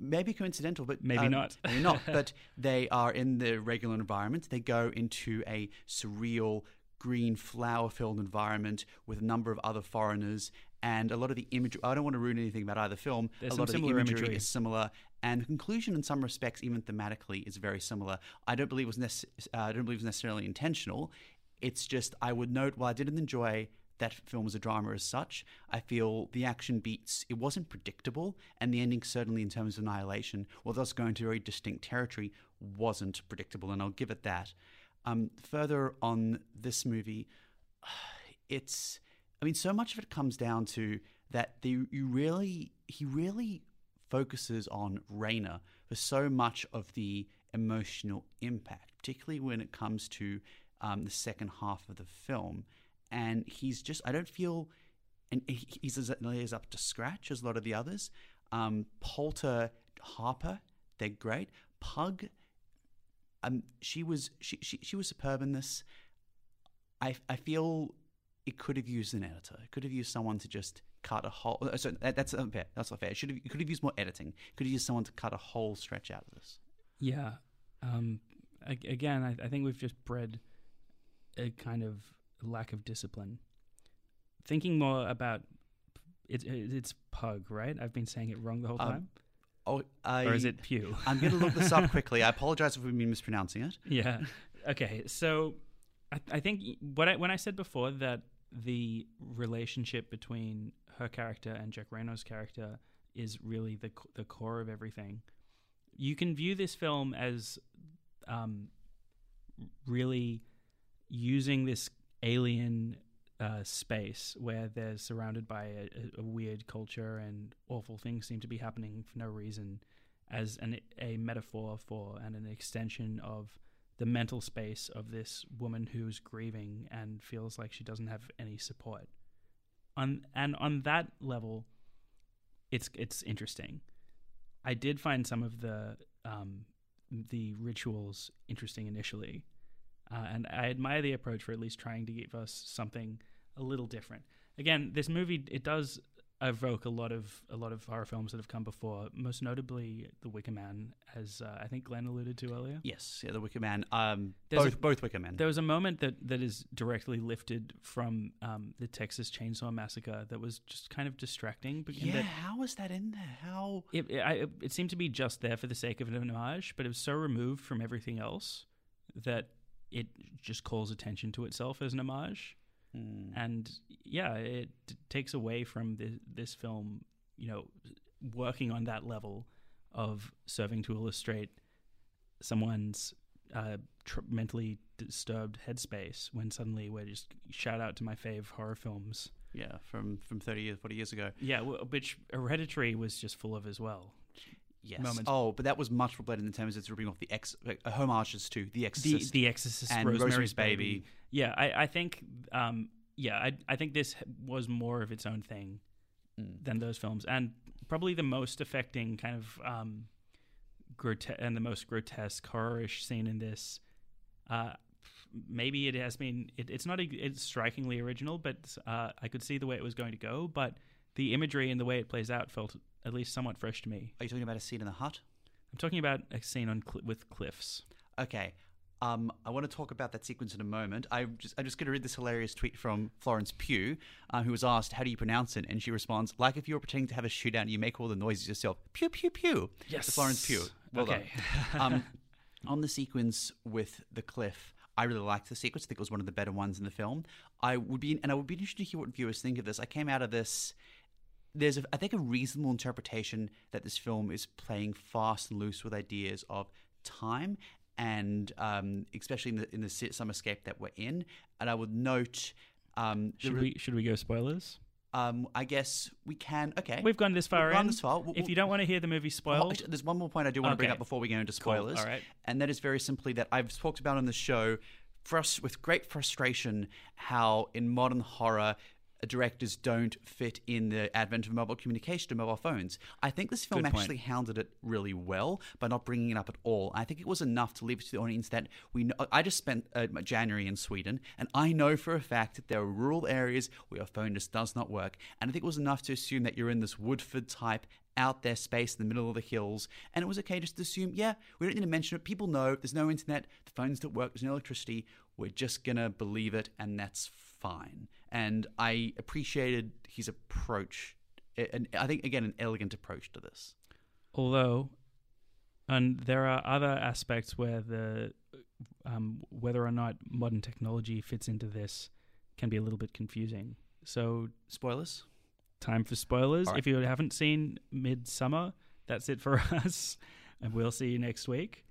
[SPEAKER 3] maybe coincidental, but
[SPEAKER 4] Maybe
[SPEAKER 3] um,
[SPEAKER 4] not.
[SPEAKER 3] maybe not. [laughs] But they are in the regular environment. They go into a surreal green flower-filled environment with a number of other foreigners, and a lot of the imagery. I don't want to ruin anything about either film.
[SPEAKER 4] There's
[SPEAKER 3] a lot of the imagery,
[SPEAKER 4] imagery.
[SPEAKER 3] is similar, and the conclusion, in some respects, even thematically, is very similar. I don't believe it was nece- uh, I don't believe it was necessarily intentional. It's just I would note while I didn't enjoy that film as a drama as such. I feel the action beats, it wasn't predictable, and the ending, certainly in terms of Annihilation, while thus going to very distinct territory, wasn't predictable, and I'll give it that. Um, further on this movie, [sighs] it's, I mean, so much of it comes down to that the, you really, he really focuses on Reynor for so much of the emotional impact, particularly when it comes to um, the second half of the film. And he's just, I don't feel, and he's as up to scratch as a lot of the others. Um, Poulter, Harper, they're great. Pug, um, she was she, she she was superb in this. I I feel it could have used an editor. It could have used someone to just cut a whole. uh, So that, that's unfair. That's not fair. It should have. It could have used more editing. It could have used someone to cut a whole stretch out of this.
[SPEAKER 4] Yeah. Um, ag- again, I, I think we've just bred a kind of lack of discipline. Thinking more about it, it, it's Pug, right? I've been saying it wrong the whole
[SPEAKER 3] Um,
[SPEAKER 4] time.
[SPEAKER 3] Oh, I,
[SPEAKER 4] or is it Pew?
[SPEAKER 3] I'm going to look this up [laughs] quickly. I apologize if we've been mispronouncing it.
[SPEAKER 4] yeah. Okay. So I, I think what I, when I said before that the relationship between her character and Jack Reynor's character is really the the core of everything. You can view this film as um, really using this alien uh, space where they're surrounded by a, a, weird culture and awful things seem to be happening for no reason, as an, a metaphor for and an extension of the mental space of this woman who's grieving and feels like she doesn't have any support. On and on that level, it's it's interesting. I did find some of the um, the rituals interesting initially, uh, and I admire the approach for at least trying to give us something a little different. Again, this movie it does evoke a lot of a lot of horror films that have come before, most notably The Wicker Man, as uh, I think Glenn alluded to earlier.
[SPEAKER 3] Yes, yeah, the Wicker Man. Um,
[SPEAKER 4] There's
[SPEAKER 3] both
[SPEAKER 4] a-
[SPEAKER 3] both Wicker Men.
[SPEAKER 4] There was a moment that, that is directly lifted from um, the Texas Chainsaw Massacre that was just kind of distracting. but
[SPEAKER 3] yeah,
[SPEAKER 4] that
[SPEAKER 3] how was that in there? How?
[SPEAKER 4] it, it, I, it seemed to be just there for the sake of an homage, but it was so removed from everything else that it just calls attention to itself as an homage.
[SPEAKER 3] Hmm.
[SPEAKER 4] And yeah, it t- takes away from this, this film, you know, working on that level of serving to illustrate someone's uh, tr- mentally disturbed headspace when suddenly we're just shout out to my fave horror films.
[SPEAKER 3] Yeah, from from thirty years, forty years ago.
[SPEAKER 4] Yeah, wh- which Hereditary was just full of as well.
[SPEAKER 3] Yes.
[SPEAKER 4] Moments.
[SPEAKER 3] Oh, but that was much more blatant in terms of it's ripping off the ex like, uh, homages to the
[SPEAKER 4] The
[SPEAKER 3] Exorcist.
[SPEAKER 4] The Exorcist,
[SPEAKER 3] and
[SPEAKER 4] Rosemary's,
[SPEAKER 3] Rosemary's
[SPEAKER 4] Baby.
[SPEAKER 3] Baby.
[SPEAKER 4] Yeah, I, I think, um, yeah, I, I think this was more of its own thing
[SPEAKER 3] Mm.
[SPEAKER 4] than those films, and probably the most affecting kind of um, grote- and the most grotesque horror-ish scene in this. Uh, maybe it has been. It, it's not. A, it's strikingly original, but uh, I could see the way it was going to go. But the imagery and the way it plays out felt at least somewhat fresh to me.
[SPEAKER 3] Are you talking about a scene in the hut?
[SPEAKER 4] I'm talking about a scene on cl- with cliffs.
[SPEAKER 3] Okay. Um, I want to talk about that sequence in a moment. I just, I'm just going to read this hilarious tweet from Florence Pugh, uh, who was asked, "How do you pronounce it?" And she responds, "Like if you were pretending to have a shootout, you make all the noises yourself." Pew pew pew.
[SPEAKER 4] Yes.
[SPEAKER 3] So Florence Pugh. Well
[SPEAKER 4] Okay.
[SPEAKER 3] done. [laughs] um, [laughs] on the sequence with the cliff, I really liked the sequence. I think it was one of the better ones in the film. I would be, and I would be interested to hear what viewers think of this. I came out of this there's a, I think a reasonable interpretation that this film is playing fast and loose with ideas of time and um, especially in the in the summerscape that we're in. And I would note, um,
[SPEAKER 4] Should
[SPEAKER 3] re-
[SPEAKER 4] we should we go spoilers?
[SPEAKER 3] um, I guess we can. Okay,
[SPEAKER 4] We've gone this far
[SPEAKER 3] We've gone
[SPEAKER 4] in.
[SPEAKER 3] this far. We'll-
[SPEAKER 4] if you don't want to hear the movie spoiled,
[SPEAKER 3] there's one more point I do want to bring up before we go into
[SPEAKER 4] Cool.
[SPEAKER 3] spoilers.
[SPEAKER 4] All right.
[SPEAKER 3] And that is very simply that I've talked about on the show frus- with great frustration how in modern horror directors don't fit in the advent of mobile communication to mobile phones. I think this film actually handled it really well by not bringing it up at all. I think it was enough to leave it to the audience that we know. I just spent uh, January in Sweden, and I know for a fact that there are rural areas where your phone just does not work. And I think it was enough to assume that you're in this Woodford type out there space in the middle of the hills. And it was okay just to assume, yeah, we don't need to mention it. People know there's no internet, the phones don't work, there's no electricity. We're just going to believe it, and that's fine. And I appreciated his approach. And I think, again, an elegant approach to this.
[SPEAKER 4] although, and there are other aspects where the um, whether or not modern technology fits into this can be a little bit confusing. So,
[SPEAKER 3] Spoilers?
[SPEAKER 4] time for spoilers.
[SPEAKER 3] Right.
[SPEAKER 4] If you haven't seen Midsommar, that's it for [laughs] us, and we'll see you next week.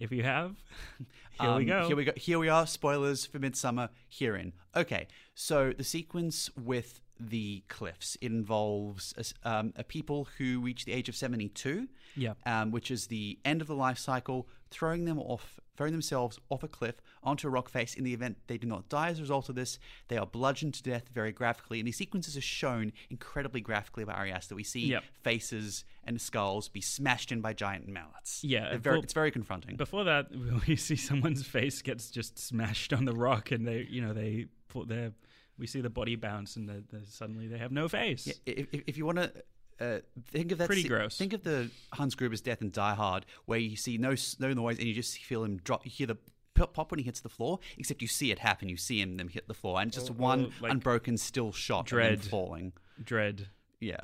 [SPEAKER 4] If you have, [laughs] here we
[SPEAKER 3] Um,
[SPEAKER 4] go.
[SPEAKER 3] Here we go. Here we are. Spoilers for Midsommar. Herein. Okay. So the sequence with the cliffs it involves a, um, a people who reach the age of seventy-two.
[SPEAKER 4] Yeah.
[SPEAKER 3] Um, which is the end of the life cycle, throwing them off, throwing themselves off a cliff onto a rock face. In the event they do not die as a result of this, they are bludgeoned to death very graphically. And these sequences are shown incredibly graphically by Ari that We see
[SPEAKER 4] Yep.
[SPEAKER 3] faces and skulls be smashed in by giant mallets.
[SPEAKER 4] Yeah,
[SPEAKER 3] very,
[SPEAKER 4] well,
[SPEAKER 3] it's very confronting.
[SPEAKER 4] Before that, [laughs] we see someone's face gets just smashed on the rock, and they, you know, they put their. We see the body bounce, and they they suddenly they have no face.
[SPEAKER 3] Yeah, if, if, you want to uh, think of that,
[SPEAKER 4] Pretty
[SPEAKER 3] se-
[SPEAKER 4] gross.
[SPEAKER 3] Think of the Hans Gruber's death in Die Hard, where you see no no noise and you just feel him drop. You hear the pop pop when he hits the floor, except you see it happen. You see him them hit the floor, and just
[SPEAKER 4] Or-
[SPEAKER 3] one
[SPEAKER 4] or like
[SPEAKER 3] unbroken still shot Dredd. falling.
[SPEAKER 4] Dredd.
[SPEAKER 3] Yeah,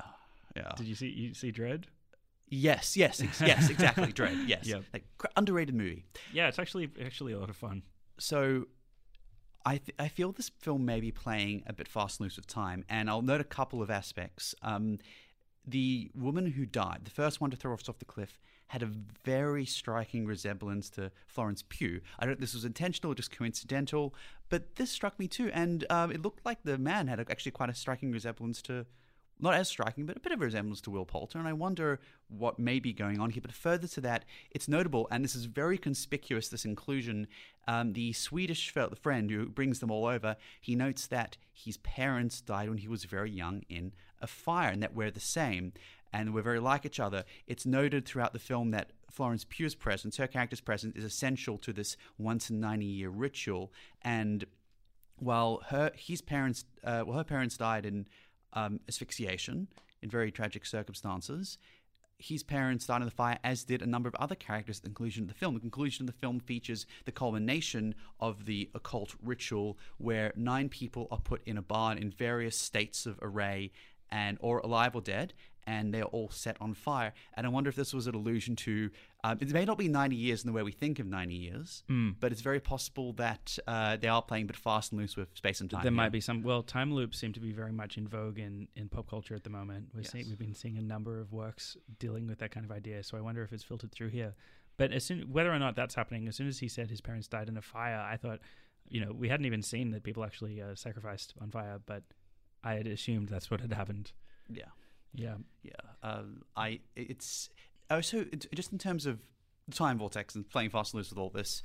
[SPEAKER 3] yeah.
[SPEAKER 4] Did you see? You see Dredd?
[SPEAKER 3] yes, yes, ex- yes, exactly. Dredd. [laughs] Yes,
[SPEAKER 4] Yep.
[SPEAKER 3] like underrated movie.
[SPEAKER 4] Yeah, it's actually actually a lot of fun.
[SPEAKER 3] So I, th- I feel this film may be playing a bit fast and loose with time, and I'll note a couple of aspects. Um, the woman who died, the first one to throw us off the cliff, had a very striking resemblance to Florence Pugh. I don't know if this was intentional or just coincidental, but this struck me too. And um, it looked like the man had actually quite a striking resemblance to, not as striking, but a bit of a resemblance to Will Poulter. And I wonder what may be going on here. But further to that, it's notable, and this is very conspicuous, this inclusion. Um, the Swedish friend who brings them all over, he notes that his parents died when he was very young in a fire and that we're the same and we're very like each other. It's noted throughout the film that Florence Pugh's presence, her character's presence, is essential to this once in 90 year ritual. And while her his parents, uh, well, her parents died in um, asphyxiation in very tragic circumstances. His parents died in the fire, as did a number of other characters at the conclusion of the film. The conclusion of the film features the culmination of the occult ritual, where nine people are put in a barn in various states of array and or alive or dead, and they're all set on fire. And I wonder if this was an allusion to um, it may not be 90 years in the way we think of 90 years,
[SPEAKER 4] Hmm.
[SPEAKER 3] but it's very possible that uh, they are playing a bit fast and loose with space and time.
[SPEAKER 4] There
[SPEAKER 3] here.
[SPEAKER 4] might be some. Well, time loops seem to be very much in vogue in, in pop culture at the moment. We're seeing,
[SPEAKER 3] Yes.
[SPEAKER 4] we've been seeing a number of works dealing with that kind of idea. So I wonder if it's filtered through here. But as soon, whether or not that's happening, as soon as he said his parents died in a fire, I thought, you know, we hadn't even seen that people actually uh, sacrificed on fire, but I had assumed that's what had happened.
[SPEAKER 3] Yeah.
[SPEAKER 4] Yeah.
[SPEAKER 3] Yeah, um, I it's also it's- just in terms of the time vortex and playing fast and loose with all this,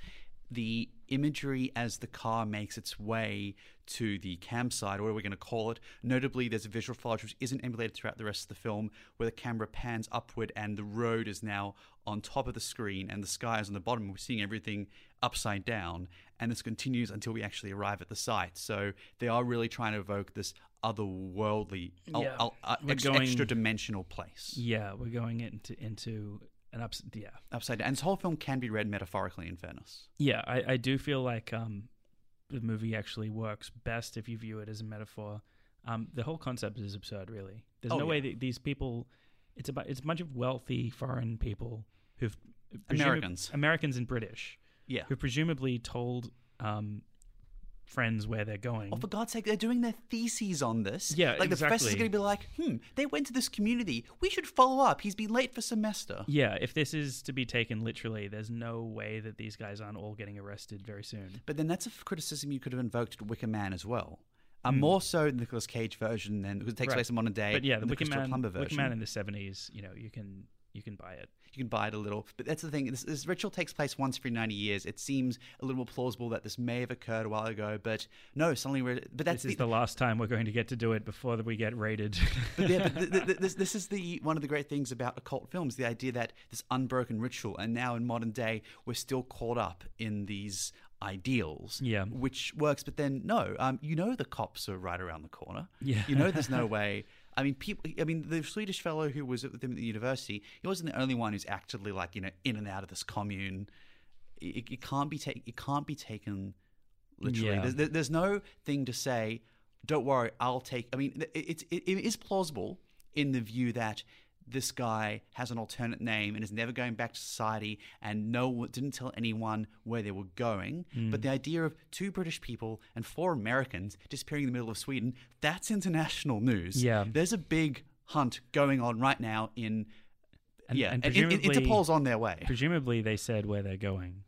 [SPEAKER 3] the imagery as the car makes its way to the campsite, or what are we're going to call it. Notably, there's a visual footage which isn't emulated throughout the rest of the film, where the camera pans upward and the road is now on top of the screen and the sky is on the bottom. We're seeing everything upside down, and this continues until we actually arrive at the site. So they are really trying to evoke this otherworldly,
[SPEAKER 4] Yeah.
[SPEAKER 3] al- uh, ex-
[SPEAKER 4] going-
[SPEAKER 3] extra dimensional place
[SPEAKER 4] Yeah, we're going into into an ups. Yeah,
[SPEAKER 3] upside down. And this whole film can be read metaphorically, in fairness.
[SPEAKER 4] yeah. I, I do feel like um, the movie actually works best if you view it as a metaphor. Um, the whole concept is absurd, really. There's
[SPEAKER 3] Oh,
[SPEAKER 4] no way that these people. It's about it's a bunch of wealthy foreign people who've presumab-
[SPEAKER 3] Americans.
[SPEAKER 4] Americans and British
[SPEAKER 3] Yeah.
[SPEAKER 4] who presumably told um, friends where they're going.
[SPEAKER 3] Oh, for God's sake, they're doing their theses on this.
[SPEAKER 4] Yeah,
[SPEAKER 3] Like the professor's
[SPEAKER 4] exactly.
[SPEAKER 3] going to be like, hmm, they went to this community. We should follow up. He's been late for semester.
[SPEAKER 4] yeah, if this is to be taken literally, there's no way that these guys aren't all getting arrested very soon.
[SPEAKER 3] But then that's a criticism you could have invoked at Wicker Man as well. Um, More so the Nicolas Cage version than because it takes
[SPEAKER 4] Hmm. Right.
[SPEAKER 3] place in modern day.
[SPEAKER 4] But yeah, the
[SPEAKER 3] than
[SPEAKER 4] Wicker
[SPEAKER 3] Christopher
[SPEAKER 4] Man,
[SPEAKER 3] Plummer
[SPEAKER 4] Wicker. Man in the '70s, you know, you can you can buy it.
[SPEAKER 3] you can buy it a little. But that's the thing. This, this ritual takes place once every 90 years. It seems a little more plausible that this may have occurred a while ago, but no, suddenly we're. But that's
[SPEAKER 4] This is the last time we're going to get to do it before we get raided. [laughs]
[SPEAKER 3] But, yeah, but th- th- th- this, this is the one of the great things about occult films: the idea that this unbroken ritual, and now in modern day, we're still caught up in these ideals,
[SPEAKER 4] Yeah.
[SPEAKER 3] which works. But then, no, um, you know, the cops are right around the corner.
[SPEAKER 4] Yeah.
[SPEAKER 3] you know, there's no [laughs] way. I mean, people. I mean, the Swedish fellow who was with him at the university, he wasn't the only one who's actively like you know in and out of this commune. It, it can't be taken. It can't be taken literally.
[SPEAKER 4] Yeah.
[SPEAKER 3] There's, there's no thing to say. Don't worry, I'll take. I mean, it, it, it is plausible in the view that this guy has an alternate name and is never going back to society, and no one didn't tell anyone where they were going.
[SPEAKER 4] Hmm.
[SPEAKER 3] But the idea of two British people and four Americans disappearing in the middle of Sweden—that's international news.
[SPEAKER 4] Yeah.
[SPEAKER 3] there's a big hunt going on right now in.
[SPEAKER 4] And-
[SPEAKER 3] yeah,
[SPEAKER 4] and
[SPEAKER 3] and, in- in- Interpol's on their way.
[SPEAKER 4] Presumably, they said where they're going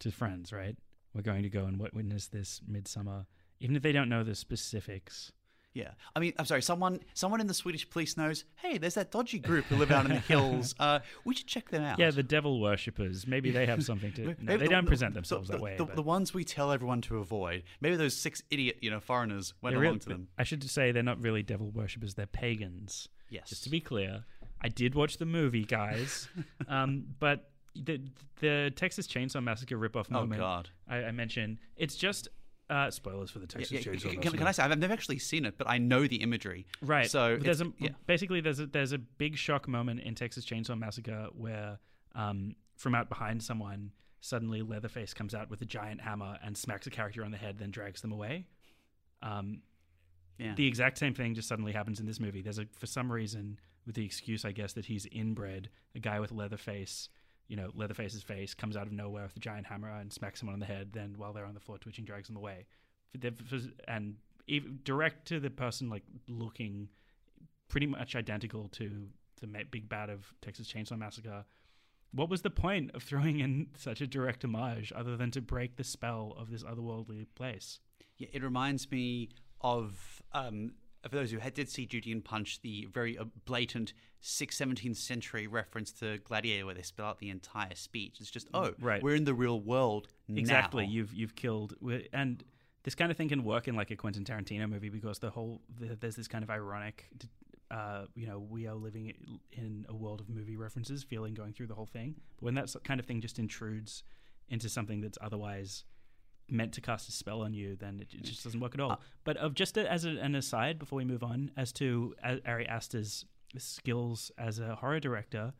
[SPEAKER 4] to friends, right? We're going to go and witness this midsummer, even if they don't know the specifics.
[SPEAKER 3] Yeah, I mean, I'm sorry. Someone, someone in the Swedish police knows. Hey, there's that dodgy group who live out in the [laughs] hills. Uh, we should check them out.
[SPEAKER 4] Yeah, the devil worshippers. Maybe they have something to. [laughs] No, they
[SPEAKER 3] the-
[SPEAKER 4] don't present themselves
[SPEAKER 3] the,
[SPEAKER 4] that way.
[SPEAKER 3] The, the ones we tell everyone to avoid. Maybe those six idiot, you know, foreigners went along to them.
[SPEAKER 4] I should say they're not really devil worshippers. They're pagans.
[SPEAKER 3] Yes.
[SPEAKER 4] Just to be clear, I did watch the movie, guys. [laughs] um, but the the Texas Chainsaw Massacre ripoff
[SPEAKER 3] Oh,
[SPEAKER 4] moment
[SPEAKER 3] God.
[SPEAKER 4] I, I mentioned, it's just uh, spoilers for the Texas
[SPEAKER 3] Yeah, yeah,
[SPEAKER 4] Chainsaw
[SPEAKER 3] can,
[SPEAKER 4] Massacre.
[SPEAKER 3] can I say I've never actually seen it, but I know the imagery.
[SPEAKER 4] Right.
[SPEAKER 3] So
[SPEAKER 4] there's a
[SPEAKER 3] yeah.
[SPEAKER 4] basically there's a there's a big shock moment in Texas Chainsaw Massacre where um, from out behind someone suddenly Leatherface comes out with a giant hammer and smacks a character on the head, then drags them away. Um,
[SPEAKER 3] Yeah.
[SPEAKER 4] the exact same thing just suddenly happens in this movie. There's a for some reason with the excuse I guess that he's inbred, a guy with Leatherface. You know, Leatherface's face comes out of nowhere with a giant hammer and smacks someone on the head. Then, while they're on the floor twitching, drags them away. And direct to the person like looking pretty much identical to the big bad of Texas Chainsaw Massacre. what was the point of throwing in such a direct homage other than to break the spell of this otherworldly place?
[SPEAKER 3] Yeah, it reminds me of, um, for those who had, did see Judy and Punch, the very uh, blatant 6th, 17th century reference to Gladiator where they spell out the entire speech. It's just, oh,
[SPEAKER 4] Right.
[SPEAKER 3] we're in the real world
[SPEAKER 4] Exactly.
[SPEAKER 3] now.
[SPEAKER 4] You've you've killed and this kind of thing can work in like a Quentin Tarantino movie because the whole the, there's this kind of ironic, uh, you know, we are living in a world of movie references feeling going through the whole thing. But when that kind of thing just intrudes into something that's otherwise meant to cast a spell on you, then it, it just doesn't work at all. but of just a, as a, an aside before we move on, as to Ari Aster's skills as a horror director,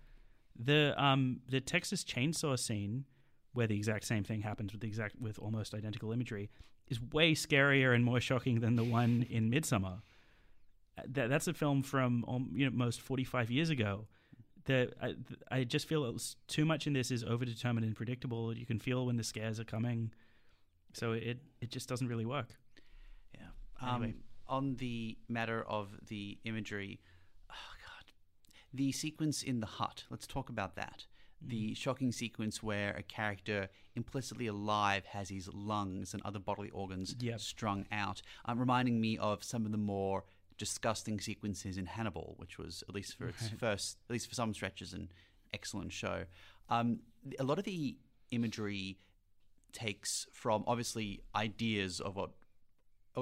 [SPEAKER 4] the um the Texas Chainsaw scene where the exact same thing happens with the exact with almost identical imagery is way scarier and more shocking than the one in Midsommar. That, that's a film from um, you know almost 45 years ago. The, I, I just feel it's too much in this is overdetermined and predictable. You can feel when the scares are coming, so it it just doesn't really work.
[SPEAKER 3] Yeah. Um,
[SPEAKER 4] Anyway.
[SPEAKER 3] On the matter of the imagery, the sequence in the hut. Let's talk about that. The shocking sequence where a character implicitly alive has his lungs and other bodily organs
[SPEAKER 4] Yep.
[SPEAKER 3] strung out, um, reminding me of some of the more disgusting sequences in Hannibal, which was at least for its first, at least for some stretches, an excellent show. Um, a lot of the imagery takes from obviously ideas of what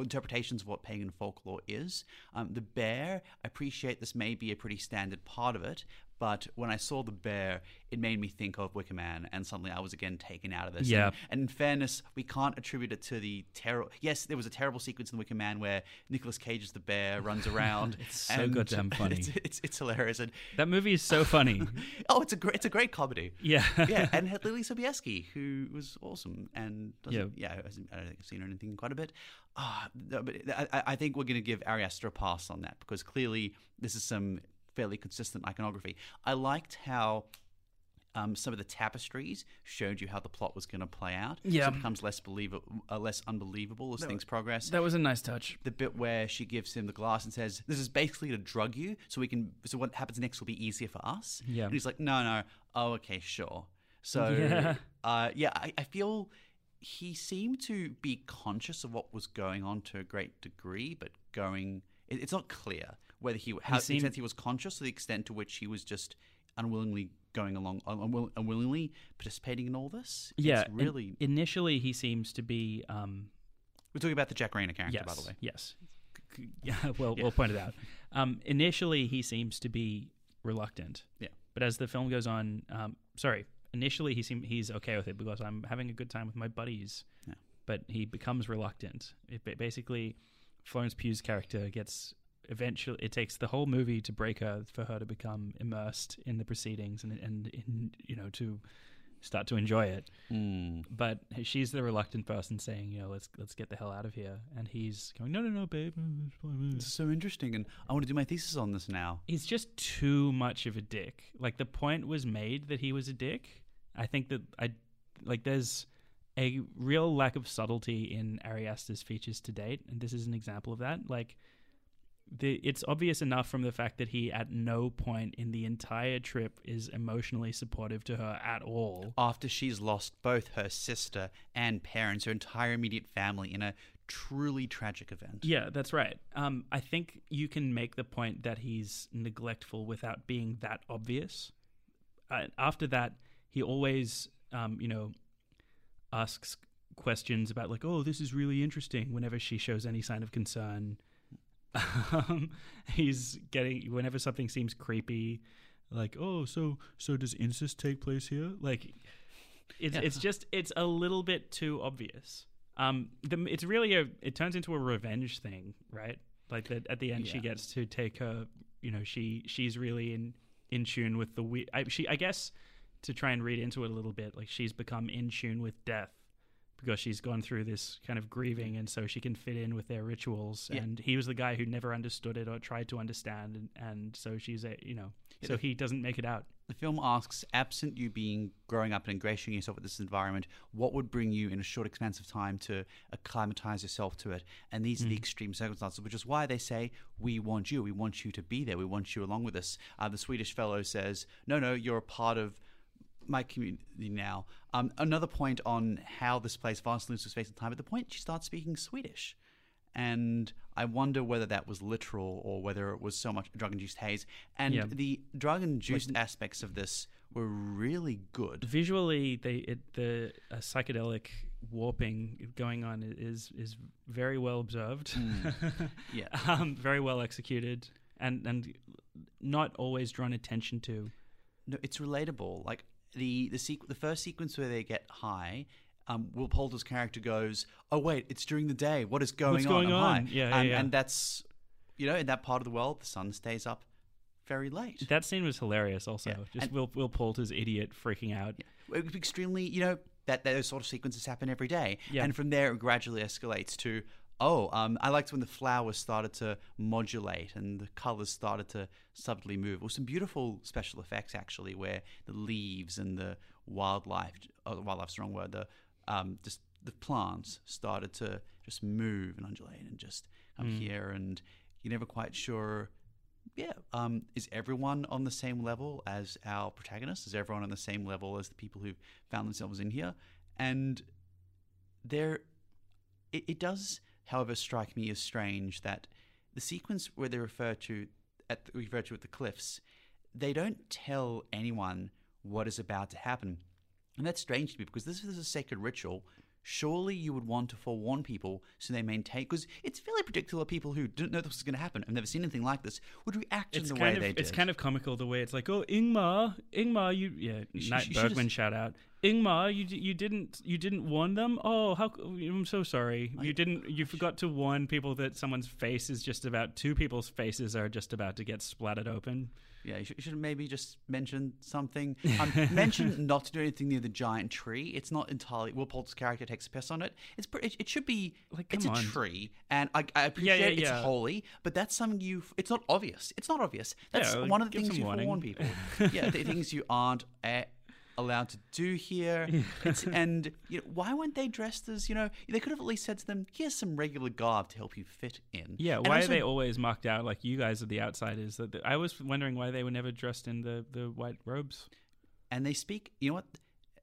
[SPEAKER 3] interpretations of what pagan folklore is. Um, the bear, I appreciate this may be a pretty standard part of it, but when I saw the bear, it made me think of Wicker Man, and suddenly I was again taken out of this.
[SPEAKER 4] Yeah.
[SPEAKER 3] And, and in fairness, we can't attribute it to the terror. Yes, there was a terrible sequence in Wicker Man where Nicolas Cage as the bear runs around. [laughs]
[SPEAKER 4] It's so
[SPEAKER 3] and
[SPEAKER 4] goddamn [laughs] funny.
[SPEAKER 3] It's, it's, it's hilarious. And
[SPEAKER 4] That movie is so funny. [laughs]
[SPEAKER 3] oh, it's a great, it's a great comedy.
[SPEAKER 4] yeah,
[SPEAKER 3] yeah, and had Leelee Sobieski, who was awesome, and doesn't, yeah, hasn't- I don't think I've seen her in anything in quite a bit. Ah, but I, I- I think we're going to give Ari Aster a pass on that because clearly this is some fairly consistent iconography. I liked how. Um, some of the tapestries showed you how the plot was going to play out.
[SPEAKER 4] Yeah.
[SPEAKER 3] so it becomes less believable, uh, less unbelievable as things progress
[SPEAKER 4] that was a nice touch.
[SPEAKER 3] the bit where she gives him the glass and says, "This is basically to drug you, so we can. So what happens next will be easier for us."
[SPEAKER 4] Yeah.
[SPEAKER 3] And he's like, "No, no. Oh, okay, sure." So, [laughs]
[SPEAKER 4] Yeah.
[SPEAKER 3] uh, yeah, I, I feel he seemed to be conscious of what was going on to a great degree, but going. It, it's not clear whether he how the
[SPEAKER 4] seemed-
[SPEAKER 3] extent he was conscious, or the extent to which he was just unwillingly going along, unwill, unwillingly participating in all this.
[SPEAKER 4] Yeah,
[SPEAKER 3] it's
[SPEAKER 4] in-
[SPEAKER 3] really.
[SPEAKER 4] initially he seems to be um,
[SPEAKER 3] we're talking about the Jack Reynor character,
[SPEAKER 4] yes,
[SPEAKER 3] by the way.
[SPEAKER 4] Yes. C- c- Yeah, [laughs] well, we'll point it out. Um, initially, he seems to be reluctant.
[SPEAKER 3] Yeah.
[SPEAKER 4] But as the film goes on, um, sorry, initially he seem he's okay with it because I'm having a good time with my buddies.
[SPEAKER 3] Yeah.
[SPEAKER 4] But he becomes reluctant. It basically, Florence Pugh's character gets eventually. It takes the whole movie to break her for her to become immersed in the proceedings and and in, you know to start to enjoy it
[SPEAKER 3] Mm.
[SPEAKER 4] but she's the reluctant person saying, you know, let's let's get the hell out of here, and he's going, no, no, no, babe. it's fine."
[SPEAKER 3] So interesting, and I want to do my thesis on this now.
[SPEAKER 4] He's just too much of a dick. Like the point was made that he was a dick. I think that I like there's a real lack of subtlety in Ari features to date, and this is an example of that. Like the it's obvious enough from the fact that he at no point in the entire trip is emotionally supportive to her at all.
[SPEAKER 3] After she's lost both her sister and parents, her entire immediate family in a truly tragic event.
[SPEAKER 4] Yeah, that's right. Um, I think you can make the point that he's neglectful without being that obvious. Uh, after that, he always, um, you know, asks questions about like, "Oh, this is really interesting." Whenever she shows any sign of concern, [laughs] he's getting whenever something seems creepy, like, "Oh, so so does incest take place here?" Like, it's it's just it's a little bit too obvious. Um, the, it's really a it turns into a revenge thing, right? Like that at the end, she gets to take her. You know, she she's really in in tune with the we. I, she I guess to try and read into it a little bit, like she's become in tune with death because she's gone through this kind of grieving, and so she can fit in with their rituals.
[SPEAKER 3] Yeah.
[SPEAKER 4] And he was the guy who never understood it or tried to understand, and, and so she's a you know, so he doesn't make it out.
[SPEAKER 3] The film asks, absent you being growing up and ingratiating yourself with this environment, what would bring you in a short expanse of time to acclimatize yourself to it? And these are the extreme circumstances, which is why they say, we want you, we want you to be there, we want you along with us. Uh, the Swedish fellow says, no, no, you're a part of my community now. Um, another point on how this plays fast and loose with space and time. At the point she starts speaking Swedish, and I wonder whether that was literal or whether it was so much drug induced haze. And
[SPEAKER 4] Yeah.
[SPEAKER 3] the drug induced aspects of this were really good.
[SPEAKER 4] Visually, they it, the uh, psychedelic warping going on is is very well observed. [laughs]
[SPEAKER 3] Yeah.
[SPEAKER 4] um, very well executed, and and not always drawn attention to.
[SPEAKER 3] No, it's relatable. Like the the sequ- the first sequence where they get high. Um, Will Poulter's character goes, "Oh wait, it's during the day. What is going
[SPEAKER 4] What's
[SPEAKER 3] on?
[SPEAKER 4] going
[SPEAKER 3] I'm
[SPEAKER 4] on?"
[SPEAKER 3] high."
[SPEAKER 4] Yeah, yeah,
[SPEAKER 3] and,
[SPEAKER 4] yeah.
[SPEAKER 3] and that's, you know, in that part of the world, the sun stays up very late.
[SPEAKER 4] That scene was hilarious. Also,
[SPEAKER 3] Yeah,
[SPEAKER 4] just
[SPEAKER 3] and-
[SPEAKER 4] Will Will Poulter's idiot freaking out.
[SPEAKER 3] It was extremely, you know, that those sort of sequences happen every day.
[SPEAKER 4] Yeah.
[SPEAKER 3] And from there, it gradually escalates to, oh, um, I liked when the flowers started to modulate and the colors started to subtly move. Was some beautiful special effects, actually, where the leaves and the wildlife, oh, wildlife's the wrong word, the, um, just the plants started to just move and undulate and just come here. And you're never quite sure yeah. Um, is everyone on the same level as our protagonist? Is everyone on the same level as the people who found themselves in here? And there, it, it does, however, strike me as strange that the sequence where they refer to at refer to at the cliffs, they don't tell anyone what is about to happen, and that's strange to me because this is a sacred ritual. Surely you would want to forewarn people so they maintain because it's fairly predictable. People who didn't know this was going to happen and never seen anything like this would react
[SPEAKER 4] It's
[SPEAKER 3] in the way
[SPEAKER 4] of
[SPEAKER 3] they did.
[SPEAKER 4] it's kind of comical the way it's like, oh Ingmar, Ingmar, you yeah, Nat
[SPEAKER 3] she should've-
[SPEAKER 4] Bergman shout out, Ingmar, you you didn't you didn't warn them. Oh, how I'm so sorry. You didn't. You forgot to warn people that someone's face is just about two people's faces are just about to get splattered open.
[SPEAKER 3] Yeah, you should, you should maybe just mention something. Um, [laughs] mention not to do anything near the giant tree. It's not entirely. Will Poulter's character takes a piss on it. It's pre- it, it should be
[SPEAKER 4] Like,
[SPEAKER 3] it's a
[SPEAKER 4] on.
[SPEAKER 3] tree, and I, I appreciate
[SPEAKER 4] yeah,
[SPEAKER 3] it's
[SPEAKER 4] yeah.
[SPEAKER 3] holy, but that's something you. It's not obvious. It's not obvious. That's
[SPEAKER 4] like,
[SPEAKER 3] one of the things you
[SPEAKER 4] warning.
[SPEAKER 3] forewarn people. yeah, the [laughs] things you aren't. Uh, allowed to do here [laughs] it's, and you know, why weren't they dressed as you know they could have at least said to them here's some regular garb to help you fit in
[SPEAKER 4] Yeah,
[SPEAKER 3] And
[SPEAKER 4] why
[SPEAKER 3] also-
[SPEAKER 4] are they always marked out like you guys are the outsiders? That I was wondering why they were never dressed in the the white robes.
[SPEAKER 3] and they speak. You know what?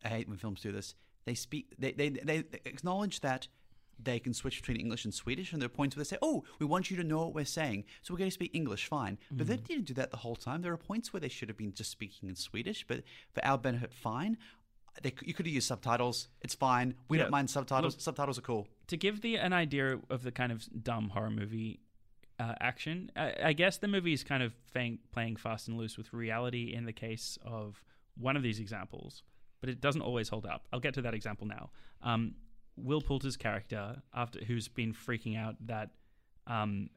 [SPEAKER 3] I hate when films do this. They speak. They they they acknowledge that they can switch between English and Swedish, and there are points where they say, "Oh, we want you to know what we're saying, so we're going to speak English, fine." But they didn't do that the whole time. There are points where they should have been just speaking in Swedish, but for our benefit, fine. They, you could have used subtitles. It's fine. We
[SPEAKER 4] Yeah,
[SPEAKER 3] don't mind subtitles.
[SPEAKER 4] look-
[SPEAKER 3] subtitles are cool.
[SPEAKER 4] to give the an idea of the kind of dumb horror movie uh, action, I, I guess the movie is kind of playing, playing fast and loose with reality in the case of one of these examples, but it doesn't always hold up. I'll get to that example now. Um, Will Poulter's character, after who's been freaking out that. Um,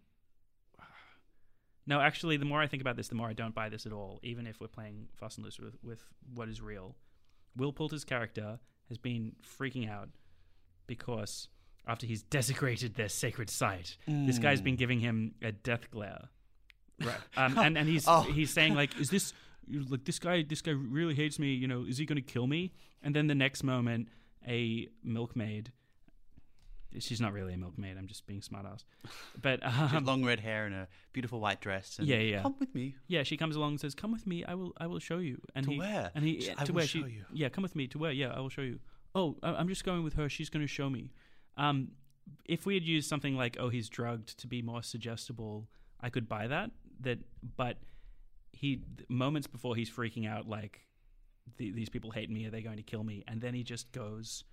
[SPEAKER 4] [sighs] no, actually, the more I think about this, the more I don't buy this at all. Even if we're playing fast and loose with, with what is real, Will Poulter's character has been freaking out because after he's desecrated their sacred site, this guy's been giving him a death glare. Right. Um, [laughs] and and he's
[SPEAKER 3] Oh.
[SPEAKER 4] he's saying like, is this like this guy? This guy really hates me. You know, is he going to kill me? And then the next moment, a milkmaid. She's not really a milkmaid. I'm just being smartass. But [laughs] um,
[SPEAKER 3] long red hair and a beautiful white dress. And
[SPEAKER 4] Yeah, yeah.
[SPEAKER 3] Come with me.
[SPEAKER 4] yeah, she comes along and says, "Come with me. I will. I will show you." And
[SPEAKER 3] To
[SPEAKER 4] he,
[SPEAKER 3] where?
[SPEAKER 4] And he
[SPEAKER 3] I
[SPEAKER 4] to
[SPEAKER 3] will
[SPEAKER 4] where
[SPEAKER 3] show
[SPEAKER 4] she.
[SPEAKER 3] you.
[SPEAKER 4] Yeah, come with me to where? Yeah, I will show you. Oh, I- I'm just going with her. She's going to show me. Um, if we had used something like, "Oh, he's drugged," to be more suggestible, I could buy that. That, but he moments before he's freaking out, like the, these people hate me. Are they going to kill me? And then he just goes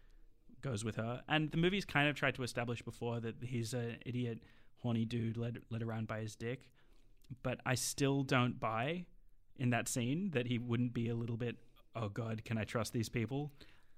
[SPEAKER 4] goes with her. And the movie's kind of tried to establish before that he's an idiot, horny dude led led around by his dick. But I still don't buy in that scene that he wouldn't be a little bit. Oh God, can I trust these people?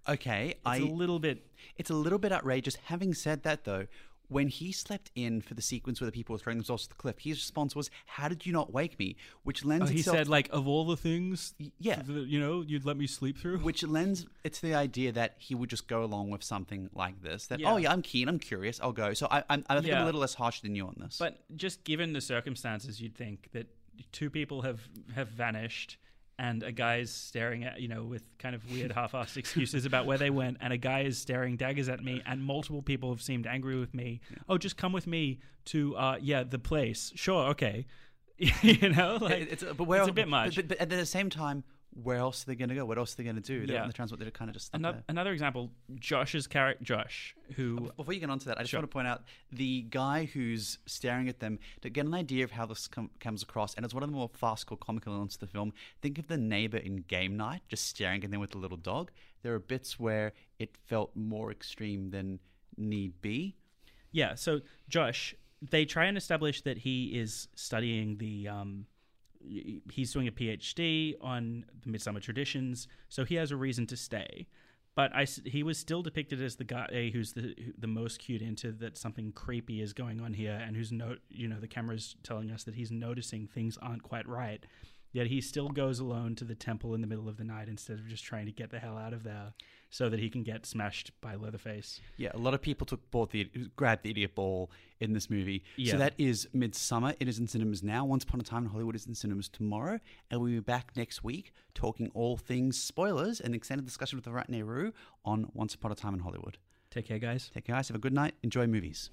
[SPEAKER 3] Okay,
[SPEAKER 4] It's
[SPEAKER 3] I
[SPEAKER 4] a little bit.
[SPEAKER 3] It's a little bit outrageous. Having said that, though, when he slept in for the sequence where the people were throwing themselves to the cliff, his response was, "How did you not wake me?" Which lends
[SPEAKER 4] Oh, he
[SPEAKER 3] itself
[SPEAKER 4] said like of all the things,
[SPEAKER 3] yeah.
[SPEAKER 4] you know, you'd let me sleep through.
[SPEAKER 3] which lends it to the idea that he would just go along with something like this. That oh,
[SPEAKER 4] Yeah.
[SPEAKER 3] oh yeah, I'm keen, I'm curious, I'll go. So I, I'm, I think I'm a little less harsh than you on this.
[SPEAKER 4] But just given the circumstances, you'd think that two people have have vanished, and a guy's staring at you know with kind of weird half-assed excuses about where they went, and a guy is staring daggers at me, and multiple people have seemed angry with me. Oh, just come with me to uh yeah the place. Sure, okay. [laughs] you know, like
[SPEAKER 3] it's, but where,
[SPEAKER 4] it's a bit much.
[SPEAKER 3] But, but, but at the same time, where else are they going to go? What else are they going to do? They're
[SPEAKER 4] Yeah.
[SPEAKER 3] on the transport. They're kind of just
[SPEAKER 4] Another, another example, Josh's character, Josh, who
[SPEAKER 3] Before you get onto that, I just
[SPEAKER 4] Sure.
[SPEAKER 3] want to point out the guy who's staring at them to get an idea of how this com- comes across, and it's one of the more farcical, comical elements of the film. Think of the neighbor in Game Night just staring at them with the little dog. There are bits where it felt more extreme than need be.
[SPEAKER 4] Yeah, so Josh, they try and establish that he is studying the um he's doing a PhD on the midsummer traditions, so he has a reason to stay. But I, he was still depicted as the guy who's the the most cued into that something creepy is going on here, and who's no, you know, the camera's telling us that he's noticing things aren't quite right. Yet he still goes alone to the temple in the middle of the night instead of just trying to get the hell out of there, so that he can get smashed by Leatherface.
[SPEAKER 3] Yeah, a lot of people took bought the grabbed the idiot ball in this movie.
[SPEAKER 4] Yeah.
[SPEAKER 3] So that is Midsommar. It is in cinemas now. Once Upon a Time in Hollywood is in cinemas tomorrow, and we'll be back next week talking all things spoilers and extended discussion with the Rat Nehru on Once Upon a Time in Hollywood.
[SPEAKER 4] Take care, guys.
[SPEAKER 3] Take care, guys. Have a good night. Enjoy movies.